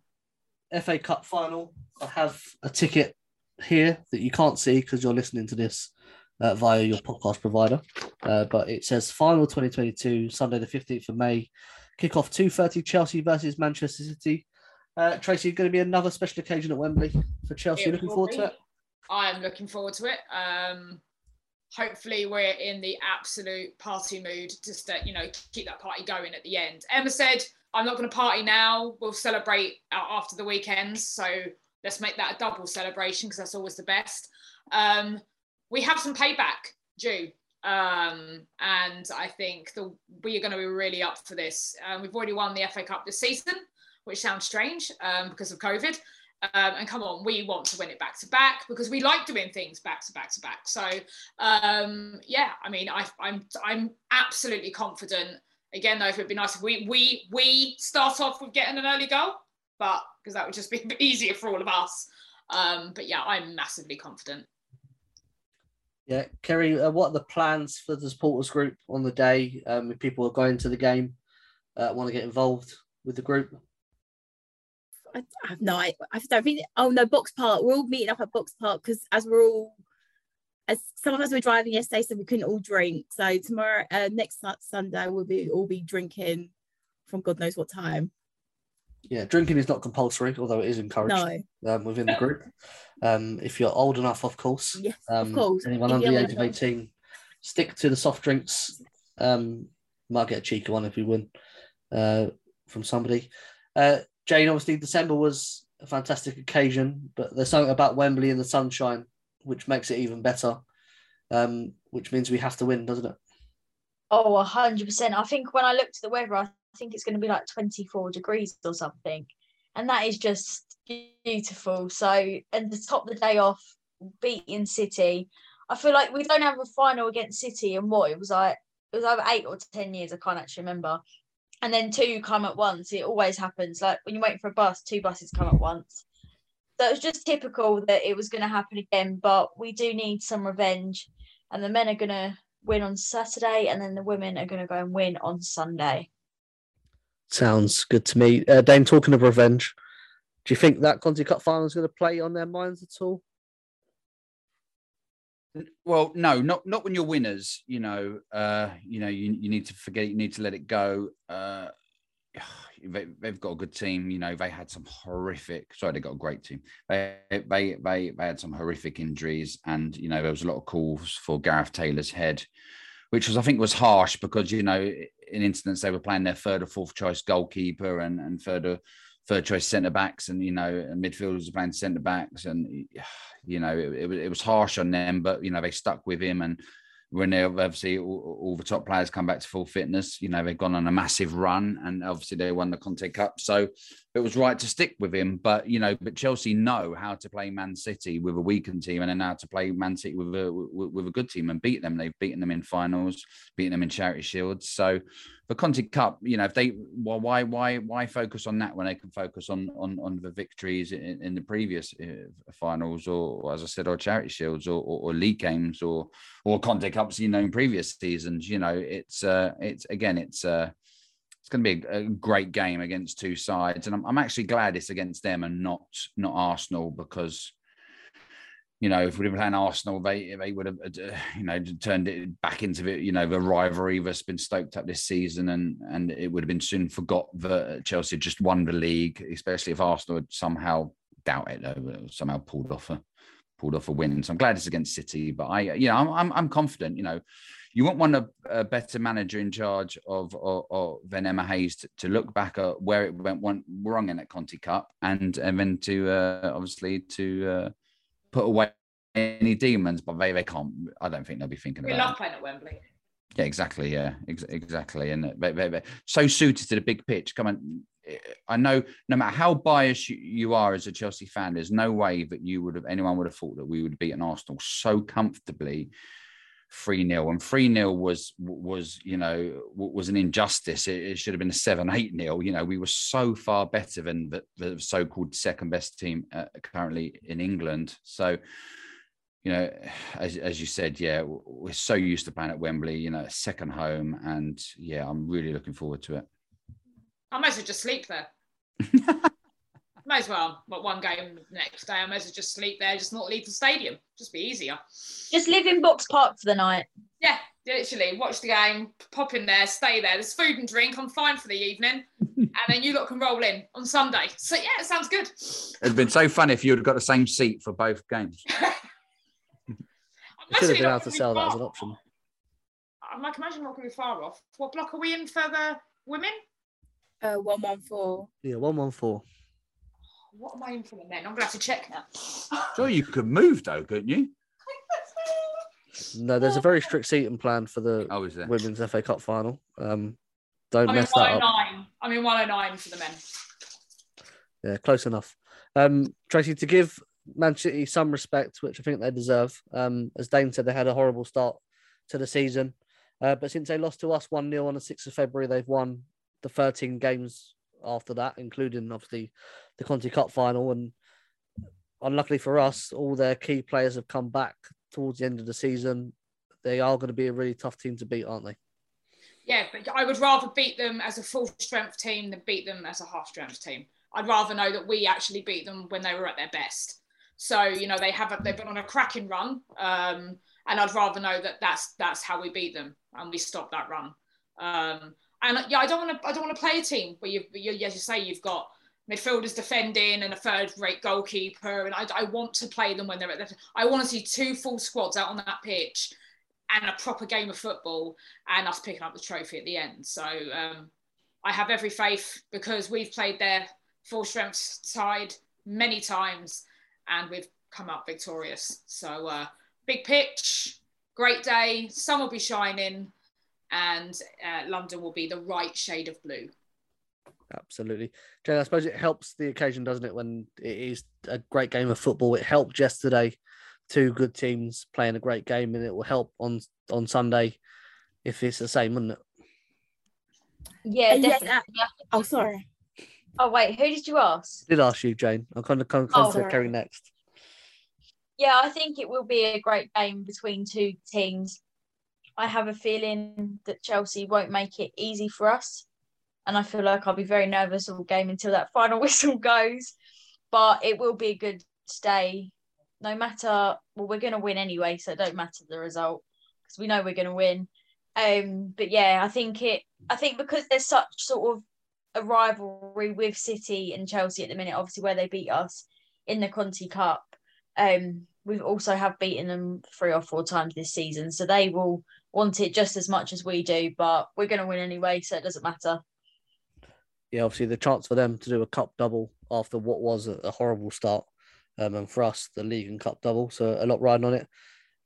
FA Cup final. I have a ticket here that you can't see because you're listening to this uh, via your podcast provider. Uh, but it says final 2022, Sunday the 15th of May, kickoff 2:30 Chelsea versus Manchester City. Uh, Tracy, going to be another special occasion at Wembley for Chelsea. It Looking forward be. to it. I am looking forward to it. Um, hopefully, we're in the absolute party mood just to, you know, keep that party going at the end. Emma said, I'm not going to party now. We'll celebrate after the weekends. So let's make that a double celebration because that's always the best. Um, we have some payback due. Um, and I think the, we are going to be really up for this. Um, we've already won the FA Cup this season, which sounds strange um, because of COVID. Um, and come on, we want to win it back to back because we like doing things back to back to back. So um, yeah, I mean, I, I'm I'm absolutely confident. Again, though, if it'd be nice if we we we start off with getting an early goal, but because that would just be easier for all of us. Um, but yeah, I'm massively confident. Yeah, Kerry, uh, what are the plans for the supporters group on the day? Um, if people are going to the game, uh, want to get involved with the group? I, I have no I, I don't think oh no box park we're all meeting up at box park because as we're all as some of us were driving yesterday so we couldn't all drink so tomorrow uh, next Sunday we'll be all be drinking from God knows what time Yeah, drinking is not compulsory, although it is encouraged no um, within the group. Um, if you're old enough, of course. yes Um, of course Anyone If under the age of 18, stick to the soft drinks. Um, might get a cheeky one if we win uh, from somebody. Uh, Jane, obviously, December was a fantastic occasion, but there's something about Wembley in the sunshine which makes it even better, um, which means we have to win, doesn't it? Oh, 100%. I think when I looked at the weather, I think it's going to be like 24 degrees or something. And that is just beautiful. So, and to top the day off, beating City, I feel like we don't have a final against City and what? It was like, it was over eight or 10 years. I can't actually remember. And then two come at once. It always happens. Like when you're waiting for a bus, two buses come at once. So it was just typical that it was going to happen again. But we do need some revenge. And the men are going to win on Saturday, and then the women are going to go and win on Sunday. Sounds good to me. Uh, Dame, talking of revenge, do you think that Conti Cup final is going to play on their minds at all? Well, no, not not when you're winners. You know, uh, you know, you, you need to forget. You need to let it go. Uh, they, they've got a good team. You know, they had some horrific. Sorry, they got a great team. They they they they had some horrific injuries, and you know there was a lot of calls for Gareth Taylor's head, which was I think was harsh because you know in incidents they were playing their third or fourth choice goalkeeper and and third or third choice centre backs, and you know midfielders were playing centre backs, and you know it, it, it was harsh on them, but you know they stuck with him and when they obviously all, all the top players come back to full fitness, you know, they've gone on a massive run and obviously they won the Conti Cup. So it was right to stick with him. But, you know, but Chelsea know how to play Man City with a weakened team and then how to play Man City with a, with, with a good team and beat them. They've beaten them in finals, beaten them in charity shields. So the Conti Cup, you know, if they, well, why, why, why focus on that when they can focus on, on, on the victories in, in the previous uh, finals or, or, as I said, or charity shields or, or, or league games or, or Conti Cups, you know, in previous seasons, you know, it's, uh, it's again, it's, uh, it's going to be a, a great game against two sides, and I'm, I'm actually glad it's against them and not not Arsenal because you know if we'd been playing Arsenal, they they would have uh, you know turned it back into the you know the rivalry that's been stoked up this season, and and it would have been soon forgot that Chelsea had just won the league, especially if Arsenal had somehow doubt it though somehow pulled off a pulled off a win. So I'm glad it's against City, but I you know I'm I'm, I'm confident. You know you want one a, a better manager in charge of, of, of than Emma Hayes to, to, look back at where it went wrong in that Conti Cup and and then to uh, obviously to uh, put away any demons, but they they can't. I don't think they'll be thinking We about. love it. playing at Wembley. Yeah, exactly. Yeah, ex- exactly. And they, they, they, so suited to the big pitch. Come on. I know no matter how biased you, you are as a Chelsea fan, there's no way that you would have anyone would have thought that we would beat an Arsenal so comfortably 3 0 and 3 0 was was you know was an injustice. It, it should have been a 7 8 0 you know we were so far better than the, the so-called second best team uh, currently in england. So you know as, as you said yeah we're so used to playing at wembley you know second home. And yeah i'm really looking forward to it. I might as well just sleep there. might as well. But one game the next day, I might as well just sleep there, just not leave the stadium. Just be easier. Just live in Box Park for the night. Yeah, literally. Watch the game, pop in there, stay there. There's food and drink. I'm fine for the evening. and then you lot can roll in on Sunday. So yeah, it sounds good. it'd been so fun if you'd have got the same seat for both games We should have been able to sell that as an option. I'm like, imagine not going to be far off. What block are we in for the women? Uh, one one four. Yeah, one one four. What am I in for the men? I'm going to have to check now. sure you could move though couldn't you No, there's a very strict seating plan for the oh is there women's FA Cup final. Um, don't I'm in mess that up. 109. I'm in 109 for the men. Yeah, close enough. Um, Tracy, to give Man City some respect, which I think they deserve. Um, as Dane said, they had a horrible start to the season, uh, but since they lost to us one 0 on the sixth of February, they've won the thirteen games after that, including obviously the Conti Cup final. And unluckily for us, all their key players have come back towards the end of the season. They are going to be a really tough team to beat, aren't they? Yeah, but I would rather beat them as a full strength team than beat them as a half strength team. I'd rather know that we actually beat them when they were at their best. So you know they have a, they've been on a cracking run, um, and I'd rather know that that's that's how we beat them and we stop that run. Um, and yeah, I don't want to I don't want to play a team where you, you as you say you've got midfielders defending and a third rate goalkeeper, and I, I want to play them when they're at their. I want to see two full squads out on that pitch and a proper game of football and us picking up the trophy at the end. So um, I have every faith because we've played their full strength side many times and we've come out victorious. So uh, big pitch, great day, sun will be shining, and uh, London will be the right shade of blue. Absolutely. Jane, I suppose it helps the occasion, doesn't it, when it is a great game of football. It helped yesterday, two good teams playing a great game, and it will help on on Sunday if it's the same, wouldn't it? Yeah, And yes, definitely. Oh, sorry. Oh wait, who did you ask? I did ask you, Jane. I'm kind of kind of Oh, concentrate sorry. Kerry next. Yeah, I think it will be a great game between two teams. I have a feeling that Chelsea won't make it easy for us. And I feel like I'll be very nervous all game until that final whistle goes. But it will be a good day. No matter, well, we're going to win anyway, so it don't matter the result because we know we're going to win. Um, but yeah, I think it. I think because there's such sort of a rivalry with City and Chelsea at the minute, obviously where they beat us in the Conti Cup. Um, we've also have beaten them three or four times this season, so they will want it just as much as we do. But we're going to win anyway, so it doesn't matter. Yeah, obviously the chance for them to do a cup double after what was a, horrible start, um, and for us the league and cup double, so a lot riding on it.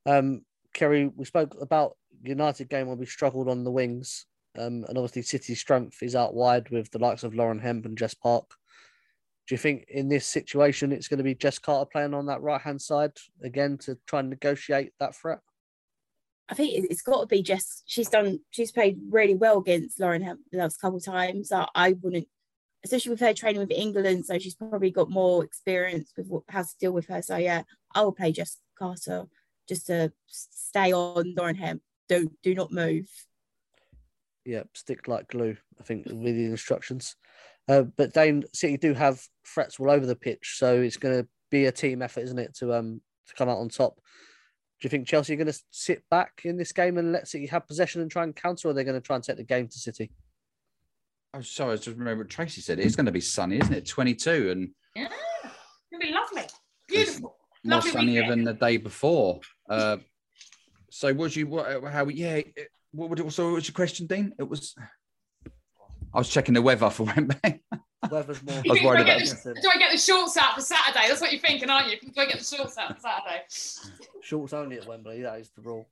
Um, Kerry, we spoke about United game where we struggled on the wings, um, and obviously City's strength is out wide with the likes of Lauren Hemp and Jess Park. Do you think in this situation it's going to be Jess Carter playing on that right hand side again to try and negotiate that threat? I think it- it's got to be Jess. She's done. She's played really well against Lauren the last couple of times. So I wouldn't, especially with her training with England. So she's probably got more experience with how to deal with her. So yeah, I will play Jess Carter just to stay on Lauren Hemp. Don't do not move. yeah, stick like glue, I think, with the instructions. Uh, but Dane City do have threats all over the pitch, so it's going to be a team effort, isn't it, to um to come out on top. Do you think Chelsea are going to sit back in this game and let City have possession and try and counter, or are they going to try and take the game to City? Oh, sorry, I just remember what Tracy said. It's going to be sunny, isn't it? 22 and Yeah, it'll be lovely, beautiful, more lovely sunnier weekend. than the day before. Uh, so, was you what? How? Yeah. it- What would it? So, what was your question, Dean? It was. I was checking the weather for Wembley. Weather's more. I was worried do, I about get the, do I get the shorts out for Saturday? That's what you're thinking, aren't you? Do I get the shorts out for Saturday? Shorts only at Wembley. That is the rule.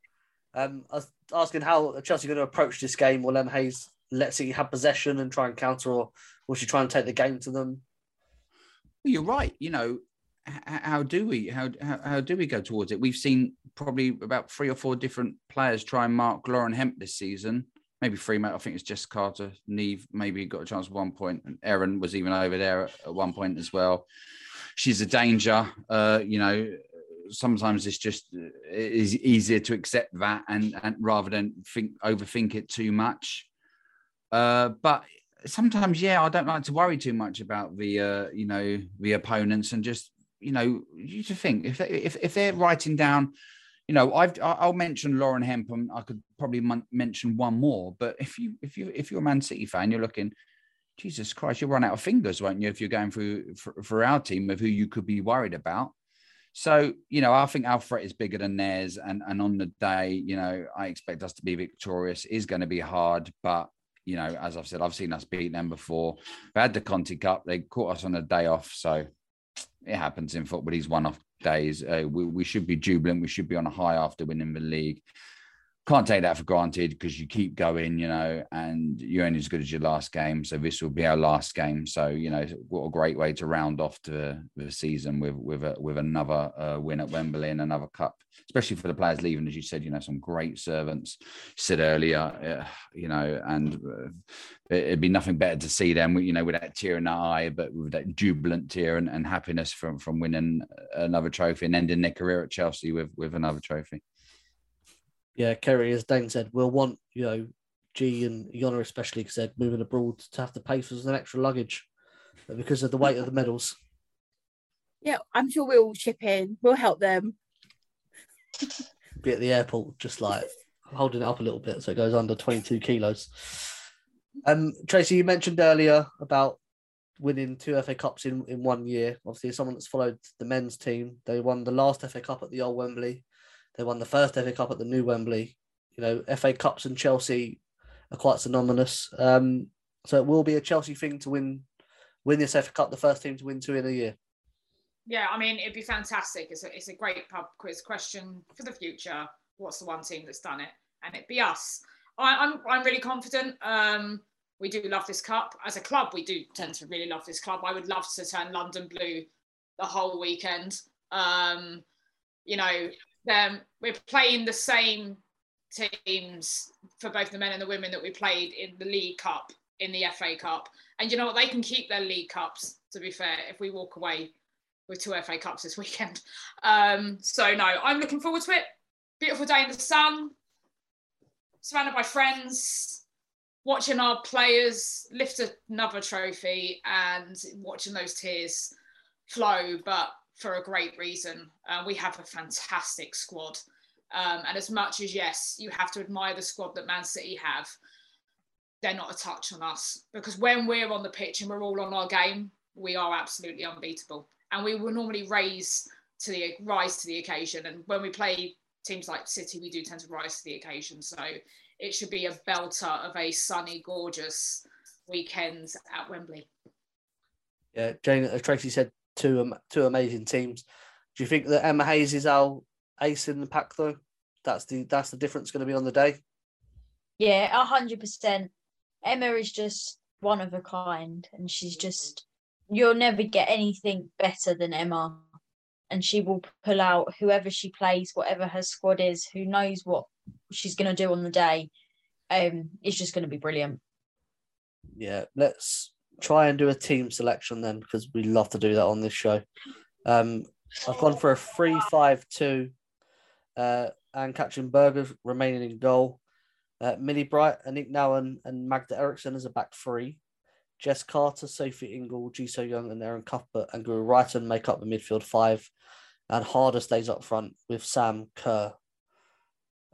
Um, I was asking how Chelsea going to approach this game. Will Em Hayes let City have possession and try and counter, or will she try and take the game to them? You're right. You know, how do we how, how how do we go towards it? We've seen probably about three or four different players try and mark Lauren Hemp this season. Maybe three. mate. I think it's Jess Carter, Niamh. Maybe got a chance at one point, and Erin was even over there at, at one point as well. She's a danger. Uh, you know, sometimes it's just uh, it is easier to accept that and and rather than think overthink it too much. Uh, but sometimes, yeah, I don't like to worry too much about the uh, you know the opponents and just you know you to think if they, if if they're writing down. You know, I've I'll mention Lauren Hemp, and I could probably mention one more. But if you if you if you're a Man City fan, you're looking, Jesus Christ, you'll run out of fingers, won't you? If you're going through for, for our team of who you could be worried about. So, you know, I think our threat is bigger than theirs. And, and on the day, you know, I expect us to be victorious. Is going to be hard, but, you know, as I've said, I've seen us beat them before. We had the Conti Cup, they caught us on a day off. So it happens in football, these one off days. Uh, we, we should be jubilant. We should be on a high after winning the league. Can't take that for granted because you keep going, you know, and you're only as good as your last game. So this will be our last game. So you know, what a great way to round off the, the season with with a, with another uh, win at Wembley and another cup, especially for the players leaving, as you said. You know, some great servants. Said earlier, uh, you know, and uh, it'd be nothing better to see them, you know, with that tear in their eye, but with that jubilant tear and, and happiness from from winning another trophy and ending their career at Chelsea with with another trophy. Yeah, Kerry, as Dane said, will want, you know, Ji and Jonna especially said moving abroad to have to pay for some extra luggage. because of the weight of the medals. Yeah, I'm sure we'll chip in. We'll help them. Be at the airport, just like holding it up a little bit so it goes under 22 kilos. Um, Tracy, you mentioned earlier about winning two FA Cups in, in one year. Obviously, someone that's followed the men's team, they won the last FA Cup at the old Wembley. They won the first FA Cup at the new Wembley. You know, FA Cups and Chelsea are quite synonymous. Um, so it will be a Chelsea thing to win win this FA Cup, the first team to win two in a year. Yeah, I mean, it'd be fantastic. It's a, it's a great pub quiz question for the future. What's the one team that's done it? And it'd be us. I, I'm, I'm really confident. Um, we do love this cup. As a club, we do tend to really love this club. I would love to turn London blue the whole weekend. Um, you know, them we're playing the same teams for both the men and the women that we played in the League Cup, in the FA Cup. And you know what? They can keep their League Cups, to be fair, if we walk away with two FA Cups this weekend. Um, so, no, I'm looking forward to it. Beautiful day in the sun, surrounded by friends, watching our players lift another trophy and watching those tears flow, but for a great reason. Uh, we have a fantastic squad. Um, and as much as, yes, you have to admire the squad that Man City have, they're not a touch on us because when we're on the pitch and we're all on our game, we are absolutely unbeatable. And we will normally raise to the rise to the occasion. And when we play teams like City, we do tend to rise to the occasion. So it should be a belter of a sunny, gorgeous weekend at Wembley. Yeah, Jane, as Tracy said, two two amazing teams. Do you think that Emma Hayes is our ace in the pack though? That's the that's the difference going to be on the day. Yeah, a hundred percent. Emma is just one of a kind, and she's just you'll never get anything better than Emma. And she will pull out whoever she plays, whatever her squad is, who knows what she's going to do on the day. Um, it's just going to be brilliant. Yeah, let's try and do a team selection then, because we love to do that on this show. Um, I've gone for a three-five-two, uh, and Katrin Berger remaining in goal. Uh, Millie Bright, Aniek Nouwen, and Magda Eriksson as a back three. Jess Carter, Sophie Ingle, Ji So-yun, and Erin Cuthbert and Guro Reiten make up the midfield five. And Harder stays up front with Sam Kerr.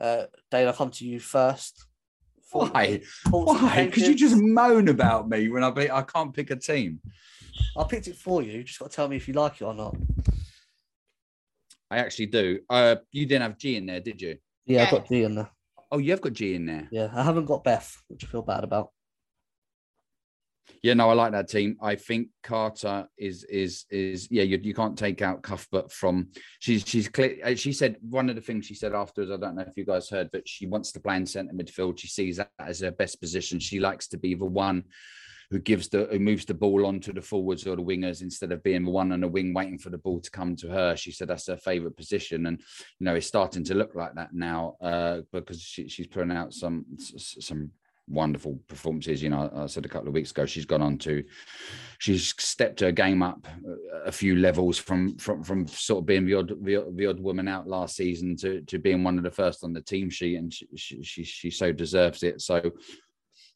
Uh, Dale, I'll come to you first. Why? Why? Because you just moan about me when I be, I can't pick a team. I picked it for you. Just got to tell me if you like it or not. I actually do. Uh, you didn't have Ji in there, did you? Yeah, I've got Ji in there. Oh, you have got Ji in there. Yeah, I haven't got Beth, which I feel bad about. Yeah, no, I like that team. I think Carter is is is yeah. You, you can't take out Cuthbert from. She's she's clear. uh, She said one of the things she said afterwards. I don't know if you guys heard, but she wants to play in centre midfield. She sees that as her best position. She likes to be the one who gives the who moves the ball onto the forwards or the wingers instead of being the one on the wing waiting for the ball to come to her. She said that's her favourite position, and you know it's starting to look like that now uh, because she, she's putting out some some wonderful performances. You know, I said a couple of weeks ago, she's gone on to, she's stepped her game up a few levels from from from sort of being the odd the, the odd woman out last season to to being one of the first on the team sheet, and she she, she, she so deserves it. So,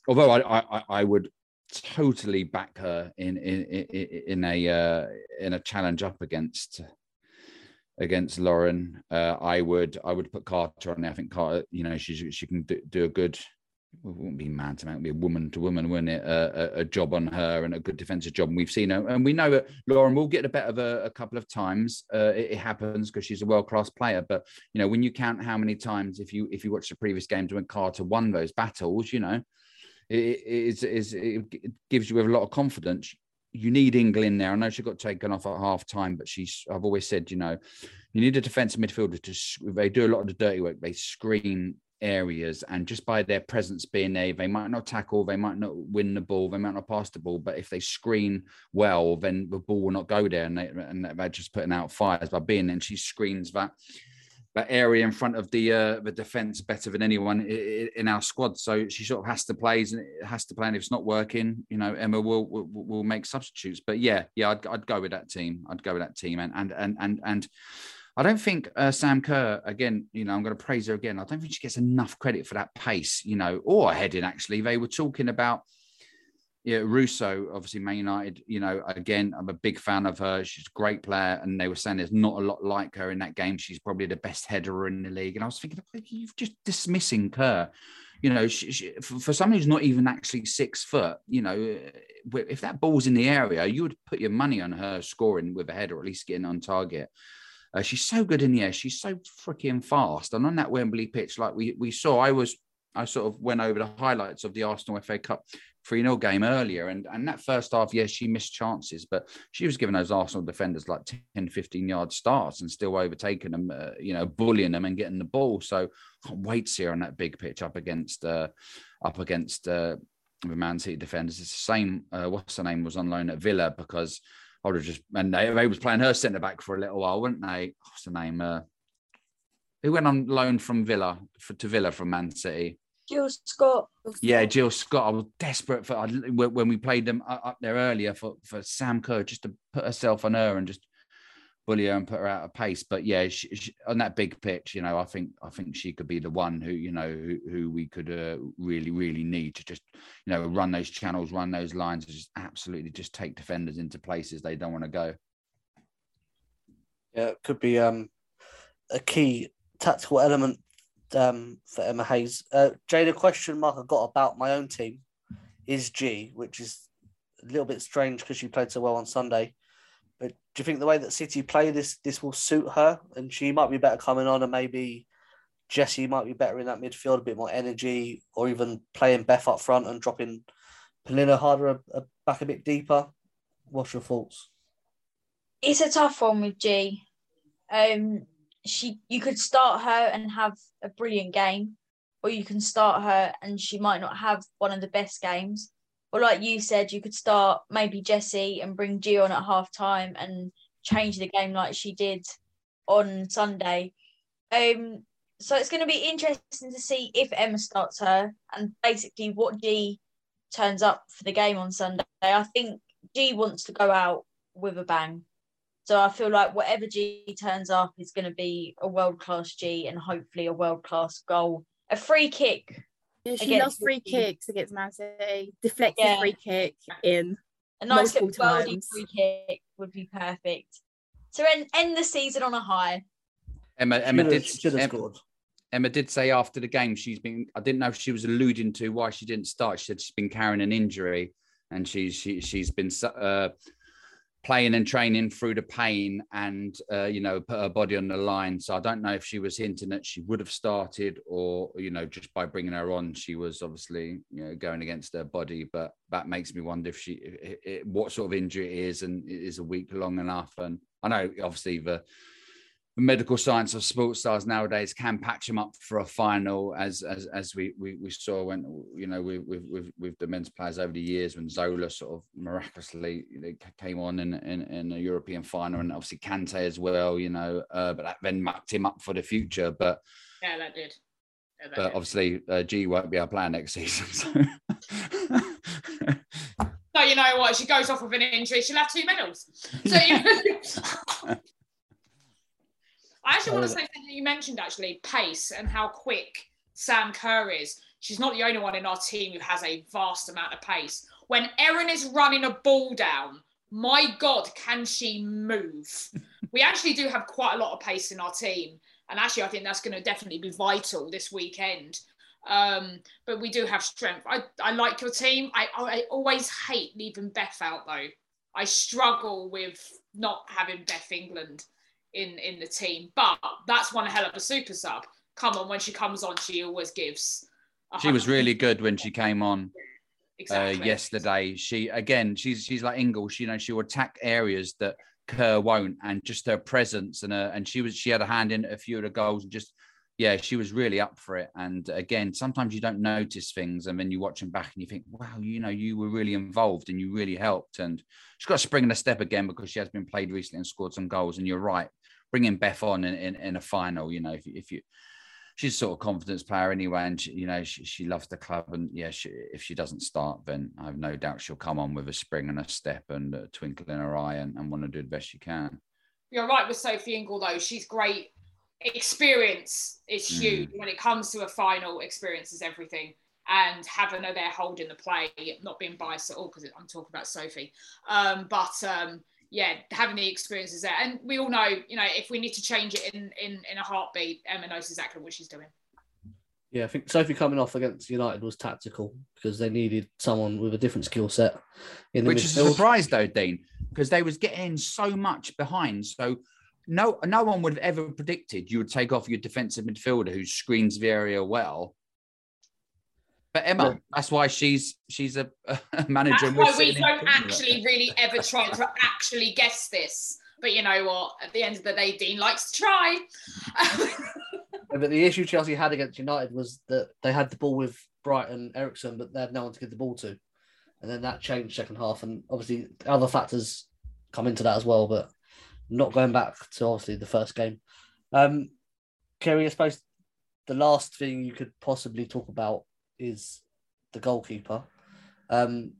although I I, I would totally back her in in in, in a uh, in a challenge up against against Lauren. Uh, I would I would put Carter on there. I think Carter, you know, she she can do, do a good. It wouldn't be man to man, it would be a woman to woman, wouldn't it? A, a, a job on her and a good defensive job. And we've seen her, and we know that Lauren will get a bet of a, a couple of times. Uh, it, it happens because she's a world class player. But you know, when you count how many times, if you if you watch the previous games when Carter won those battles, you know, it, it, is, it gives you a lot of confidence. You need England there. I know she got taken off at half time, but she's. I've always said, you know, you need a defensive midfielder to. They do a lot of the dirty work. They screen areas, and just by their presence being there, they might not tackle, they might not win the ball, they might not pass the ball, but if they screen well, then the ball will not go there, and they and they're just putting out fires by being. And she screens that that area in front of the uh, the defense better than anyone in our squad. So she sort of has to play, and it has to play. And if it's not working, you know, Emma will will, will make substitutes. But yeah, yeah, I'd, I'd go with that team. I'd go with that team, and and and and and. I don't think uh, Sam Kerr, again, you know, I'm going to praise her again. I don't think she gets enough credit for that pace, you know, or heading actually. They were talking about yeah, Russo, obviously Man United. You know, again, I'm a big fan of her. She's a great player, and they were saying there's not a lot like her in that game. She's probably the best header in the league. And I was thinking, you're just dismissing Kerr. You know, she, she, for, someone who's not even actually six foot, you know, if that ball's in the area, you would put your money on her scoring with a header, or at least getting on target. Uh, she's so good in the air. She's so freaking fast. And on that Wembley pitch, like we we saw, I was I sort of went over the highlights of the Arsenal FA Cup 3 0 game earlier. And, and that first half, yes, she missed chances, but she was giving those Arsenal defenders like 10, 15 yard starts and still overtaking them, uh, you know, bullying them and getting the ball. So can't wait to see her on that big pitch up against, uh, up against, uh, the Man City defenders. It's the same. Uh, what's her name was on loan at Villa because I would have just and they, they was playing her centre back for a little while, weren't they? What's the name? Uh, who went on loan from Villa for, to Villa from Man City? Jill Scott. Yeah, Jill Scott. I was desperate for when we played them up there earlier for, for Sam Kerr just to put herself on her and just bully her and put her out of pace. But yeah, she, she, on that big pitch, you know, I think I think she could be the one who you know who, who we could uh, really really need to just you know run those channels, run those lines, just absolutely just take defenders into places they don't want to go. Yeah, it could be um, a key tactical element um, for Emma Hayes. Uh, Jade, a question mark I got about my own team is Ji, which is a little bit strange because she played so well on Sunday. But do you think the way that City play this this will suit her, and she might be better coming on, and maybe Jessie might be better in that midfield, a bit more energy, or even playing Beth up front and dropping Pernille Harder a, a, back a bit deeper? What's your thoughts? It's a tough one with Ji. Um, she you could start her and have a brilliant game, or you can start her and she might not have one of the best games. Or like you said, you could start maybe Jessie and bring Ji on at half time and change the game like she did on Sunday. Um, so it's going to be interesting to see if Emma starts her and basically what Ji turns up for the game on Sunday. I think Ji wants to go out with a bang. So I feel like whatever Ji turns up is going to be a world class Ji and hopefully a world class goal. A free kick. Yeah, she loves free kicks against Man City. Deflected yeah. free kick in. A nice little worldy free kick would be perfect. To end, end the season on a high. Emma, Emma did Emma, Emma did say after the game she's been. I didn't know if she was alluding to why she didn't start. She said she's been carrying an injury, and she's she, she's been uh, playing and training through the pain and uh, you know put her body on the line. So i don't know if she was hinting that she would have started or you know just by bringing her on she was obviously you know going against her body. But that makes me wonder if she what sort of injury it is and is a week long enough. And i know obviously the the medical science of sports stars nowadays can patch them up for a final, as as, as we, we, we saw when you know we with, with with the men's players over the years when Zola sort of miraculously came on in, in, in a European final, and obviously Kante as well, you know, uh, but that then mucked him up for the future. But yeah, that did. Yeah, that but did. obviously, uh, Ji won't be our player next season. So. so you know what? She goes off with an injury. She'll have two medals. So you know. I actually want to say something you mentioned actually pace and how quick Sam Kerr is. She's not the only one in our team who has a vast amount of pace. When Erin is running a ball down, my God, can she move? we actually do have quite a lot of pace in our team. And actually, I think that's going to definitely be vital this weekend. Um, but we do have strength. I, I like your team. I, I always hate leaving Beth out, though. I struggle with not having Beth England in in the team. But that's one hell of a super sub. Come on, when she comes on, she always gives. She was really good when she came on. Exactly. Uh, yesterday, she again, she's she's like Ingles. You know, she'll attack areas that Kerr won't, and just her presence and her, and she was she had a hand in a few of the goals and just yeah, she was really up for it. And again, sometimes you don't notice things, and then you watch them back and you think, wow, you know, you were really involved and you really helped. And she's got a spring in a step again because she has been played recently and scored some goals. And you're right, bringing Beth on in, in, in a final, you know, if, if you, she's sort of confidence player anyway, and she, you know she, she loves the club. And yeah, she, if she doesn't start, then I have no doubt she'll come on with a spring and a step and a twinkle in her eye and, and want to do the best she can. You're right with Sophie Ingle though; she's great. Experience is mm. huge mm. when it comes to a final. Experience is everything. and having her there holding the play, not being biased at all because I'm talking about Sophie. Um, but um, yeah, having the experiences there, and we all know, you know, if we need to change it in in in a heartbeat, Emma knows exactly what she's doing. Yeah, I think Sophie coming off against United was tactical because they needed someone with a different skill set in the Which is a surprise though, Dean, because they was getting so much behind. So no, no one would have ever predicted you would take off your defensive midfielder who screens the area well. But Emma, Yeah. that's why she's she's a, a manager. That's we're why we don't actually it. really ever try to actually guess this. But you know what? At the end of the day, Dean likes to try. Yeah, But the issue Chelsea had against United was that they had the ball with Brighton Eriksson, but they had no one to give the ball to. And then that changed second half. And obviously, other factors come into that as well. But not going back to obviously the first game. Um, Kerry, I suppose the last thing you could possibly talk about is the goalkeeper. Um,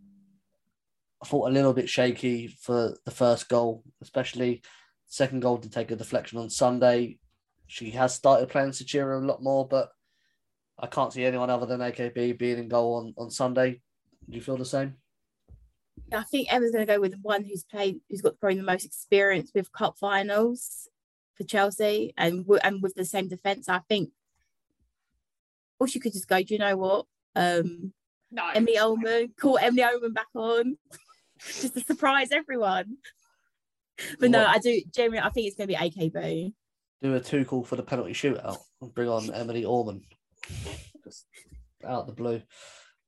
I thought a little bit shaky for the first goal, especially second goal to take a deflection on Sunday. She has started playing Zecira a lot more, but I can't see anyone other than AKB being in goal on, on Sunday. Do you feel the same? I think Emma's going to go with the one who's played, who's got probably the most experience with cup finals for Chelsea, and and with the same defense. I think, or she could just go. Do you know what? Um, no, Emily Orman, call Emily Orman back on, just to surprise everyone. But no, I do genuinely. I think it's going to be AKB. Do a two call for the penalty shootout and bring on Emily Orman. Just out of the blue.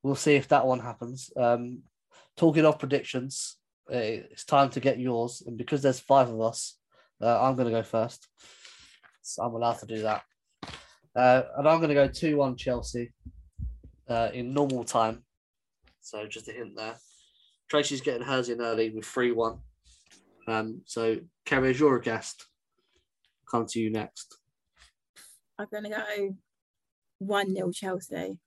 We'll see if that one happens. Um, talking of predictions, uh, it's time to get yours. And because there's five of us, uh, I'm going to go first. So I'm allowed to do that. Uh, and I'm going to go 2 1 Chelsea uh, in normal time. So just a hint there. Tracy's getting hers in early with 3 1. Um, so, as you're a guest, come to you next. I'm going to go one 0 Chelsea.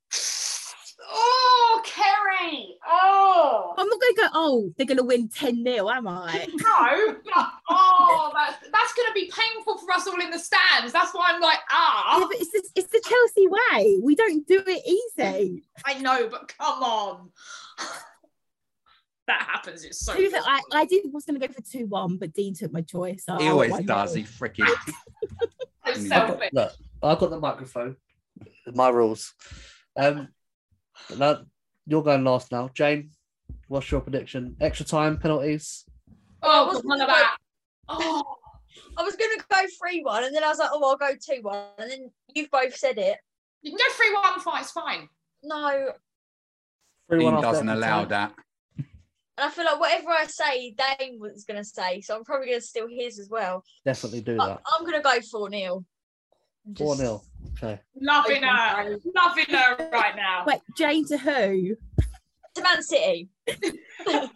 Oh, Kerry! Oh, I'm not going to go. Oh, they're going to win 10 0 Am I? no! but- oh, that's that's going to be painful for us all in the stands. That's why I'm like, Yeah, ah, but it's the, it's the Chelsea way. We don't do it easy. I know, but come on. that happens. It's so. To fair, I, possible. I did was going to go for 2 1, but Dean took my choice. So He I always does. 1-0. He freaking. So selfish. Look, I've got the microphone. My rules. Um, but now you're going last now. Jane, what's your prediction? Extra time, penalties? Oh, wasn't none of that. Oh, I was going to go 3 1, and then I was like, oh, I'll go 2 1. And then you've both said it. you can go three one fight. It's fine. No. Three one doesn't allow time. that. And I feel like whatever I say, Dane was going to say. So I'm probably going to steal his as well. Definitely do But that. I'm going to go 4 0. 4 0. Okay. Loving her, loving her right now. Wait, Jane to who? To Man City.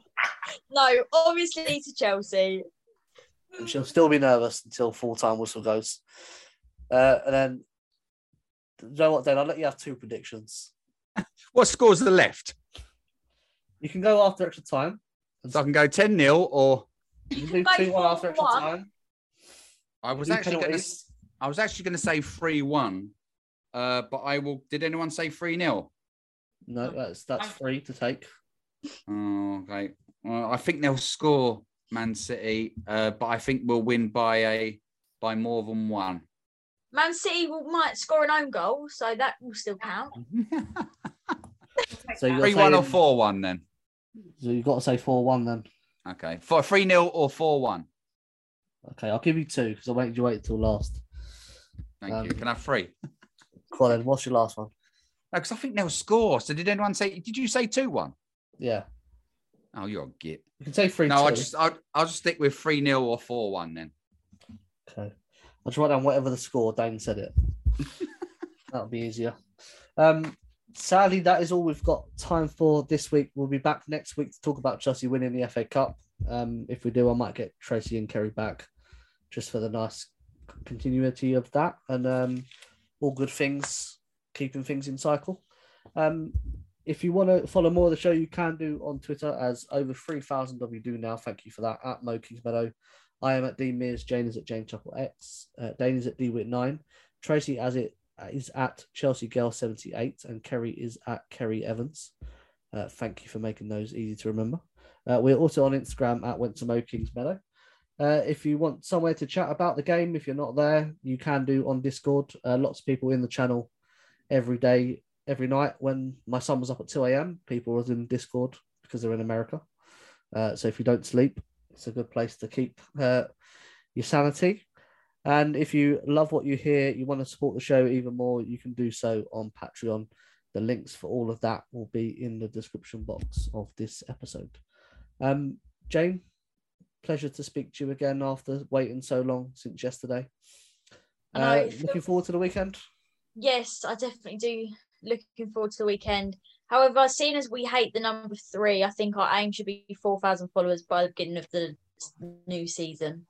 no, obviously to Chelsea. She'll still be nervous until full time whistle goes. Uh, and then, you know what, Dan? I'll let you have two predictions. What scores are the left? You can go after extra time. So I can go 10 0 or You can do Go 2 1 after extra 4-1. time. I was Do actually going to. Penalties. I was actually going to say 3 1. Uh, but I will. Did anyone say 3 0? No, that's that's free to take. Oh, okay. Well, I think they'll score Man City, uh, but I think we'll win by a by more than one. Man City will, might score an own goal, so that will still count. So you got 3 1 or 4 1 then. So you've got to say 4 1 then. Okay. For 3 0 or 4 1. Okay, I'll give you two because I made you wait till last. Thank Um, you. Can I have three? Then, what's your last one? No, because I think they'll score. So did anyone say? Did you say two one? Yeah, Oh, you're a git. you can say 3 No, 2. I'll just I'll, I'll just stick with three 0 or four one then. Okay. I'll just write down whatever the score. Dane said it. That'll be easier. Um, sadly, that is all we've got time for this week. We'll be back next week to talk about Chelsea winning the FA Cup. Um, if we do, I might get Tracy and Kerry back just for the nice continuity of that and um, all good things, keeping things in cycle. Um, if you want to follow more of the show, you can do on Twitter, as over 3,000 of you do now. Thank you for that. At Mo Kings Meadow. I am at D Mears. Jane is at Jane Chuckle X. Uh, Dane is at DWit9. Tracy as it is at Chelsea Girl 78 and Kerry is at Kerry Evans. Uh, thank you for making those easy to remember. Uh, we're also on Instagram at Went to Mo Kings Meadow. Uh, if you want somewhere to chat about the game, if you're not there, you can do on Discord. Uh, lots of people in the channel every day, every night. When my son was up at 2 a.m., people was in Discord because they're in America. Uh, so if you don't sleep, it's a good place to keep uh, your sanity. And if you love what you hear, you want to support the show even more, you can do so on Patreon. The links for all of that will be in the description box of this episode. Um, Jane, pleasure to speak to you again after waiting so long since yesterday. Uh, it feels- looking forward to the weekend. Yes, I definitely do. Looking forward to the weekend. However, seeing as we hate the number three, I think our aim should be 4,000 followers by the beginning of the new season.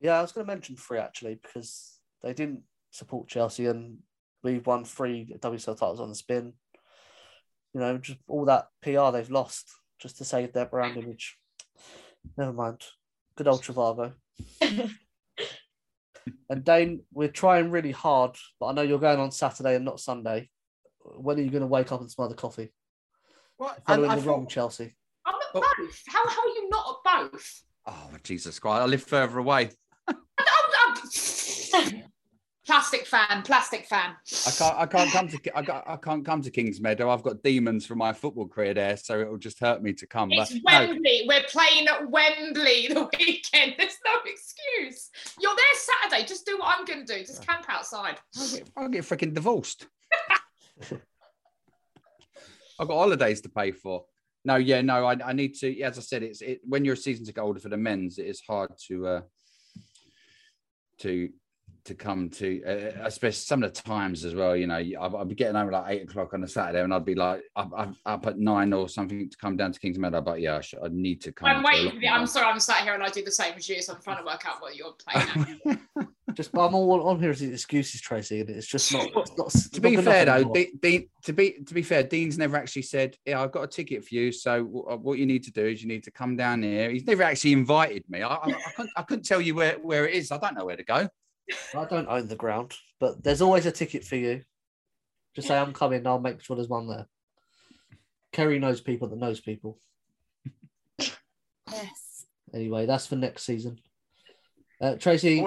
Yeah, I was going to mention three actually because they didn't support Chelsea and we've won three WSL titles on the spin. You know, just all that PR they've lost just to save their brand image. Never mind. Good old Trivago. and Dane, we're trying really hard, but I know you're going on Saturday and not Sunday. When are you going to wake up and smell the coffee? What? Following I- I the thought- wrong Chelsea. I'm at both. How, how are you not at both? Oh Jesus Christ! I live further away. Plastic fan, plastic fan. I can't. I can't come to. I, got, I can't come to Kings Meadow. I've got demons from my football career there, so it'll just hurt me to come. It's but no, Wembley. We're playing at Wembley the weekend. There's no excuse. You're there Saturday. Just do what I'm going to do. Just camp outside. I'll get, I'll get freaking divorced. I've got holidays to pay for. No, yeah, no, I, I need to. As I said, it's it, when you're a season ticket holder for the men's, it is hard to uh, to to come to, uh, especially some of the times as well. You know, I'd, I'd be getting home at like eight o'clock on a Saturday, and I'd be like up, up, up at nine or something to come down to Kings Meadow. But yeah, I, should, I need to come. I'm to waiting for the. I'm sorry, I'm sat here and I do the same as you, so I'm trying to work out what you're playing. at. Just, I'm all on here as excuses, Tracy, and it's just not. It's not it's to not be fair though, anymore. De- to be to be fair, Dean's never actually said, "Yeah, I've got a ticket for you." So w- uh, what you need to do is you need to come down here. He's never actually invited me. I, I, I couldn't I couldn't tell you where where it is. I don't know where to go. I don't own the ground, but there's always a ticket for you. Just say I'm coming. I'll make sure there's one there. Kerry knows people that knows people. Yes. Anyway, that's for next season. Uh, Tracy,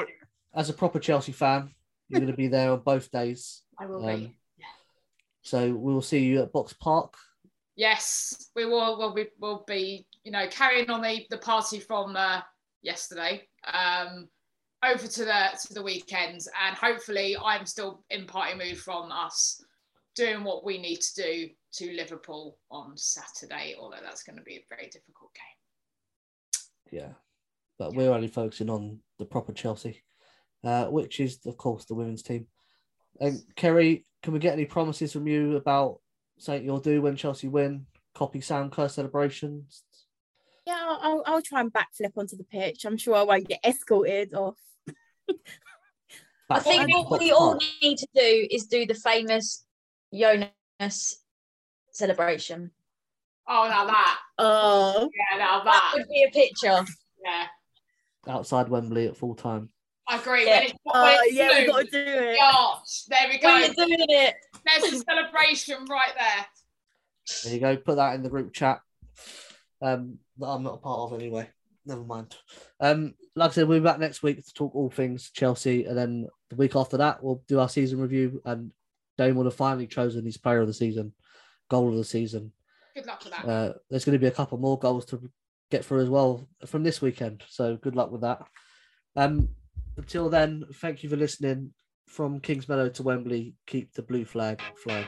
as a proper Chelsea fan, you're going to be there on both days. I will Um, be. So we'll see you at Box Park. Yes, we will. Will be. Will be. You know, carrying on the the party from uh, yesterday. Um, over to the to the weekends, and hopefully, I'm still in party mood from us doing what we need to do to Liverpool on Saturday. Although that's going to be a very difficult game. Yeah. But we're only focusing on the proper Chelsea, uh, which is, of course, the women's team. And Kerry, can we get any promises from you about something you'll do when Chelsea win? Copy Sam Kerr celebrations? Yeah, I'll, I'll, I'll try and backflip onto the pitch. I'm sure I won't get escorted off. I think Back- what we all need to do is do the famous Jonas celebration. Oh, now that. Oh. Yeah, now That that. would be a picture. Yeah, outside Wembley at full time. I agree. Yeah. When it's, when it's yeah, we blue, got to do it. Gosh, there we go. We're doing it. There's a celebration right there. There you go. Put that in the group chat. Um, that I'm not a part of anyway. Never mind. Um, like I said, we'll be back next week to talk all things Chelsea, and then the week after that, we'll do our season review. And Dane will have finally chosen his player of the season, goal of the season. Good luck with that. Uh, there's going to be a couple more goals to get through as well from this weekend. So good luck with that. Um, until then, thank you for listening. From Kings Meadow to Wembley, keep the blue flag flying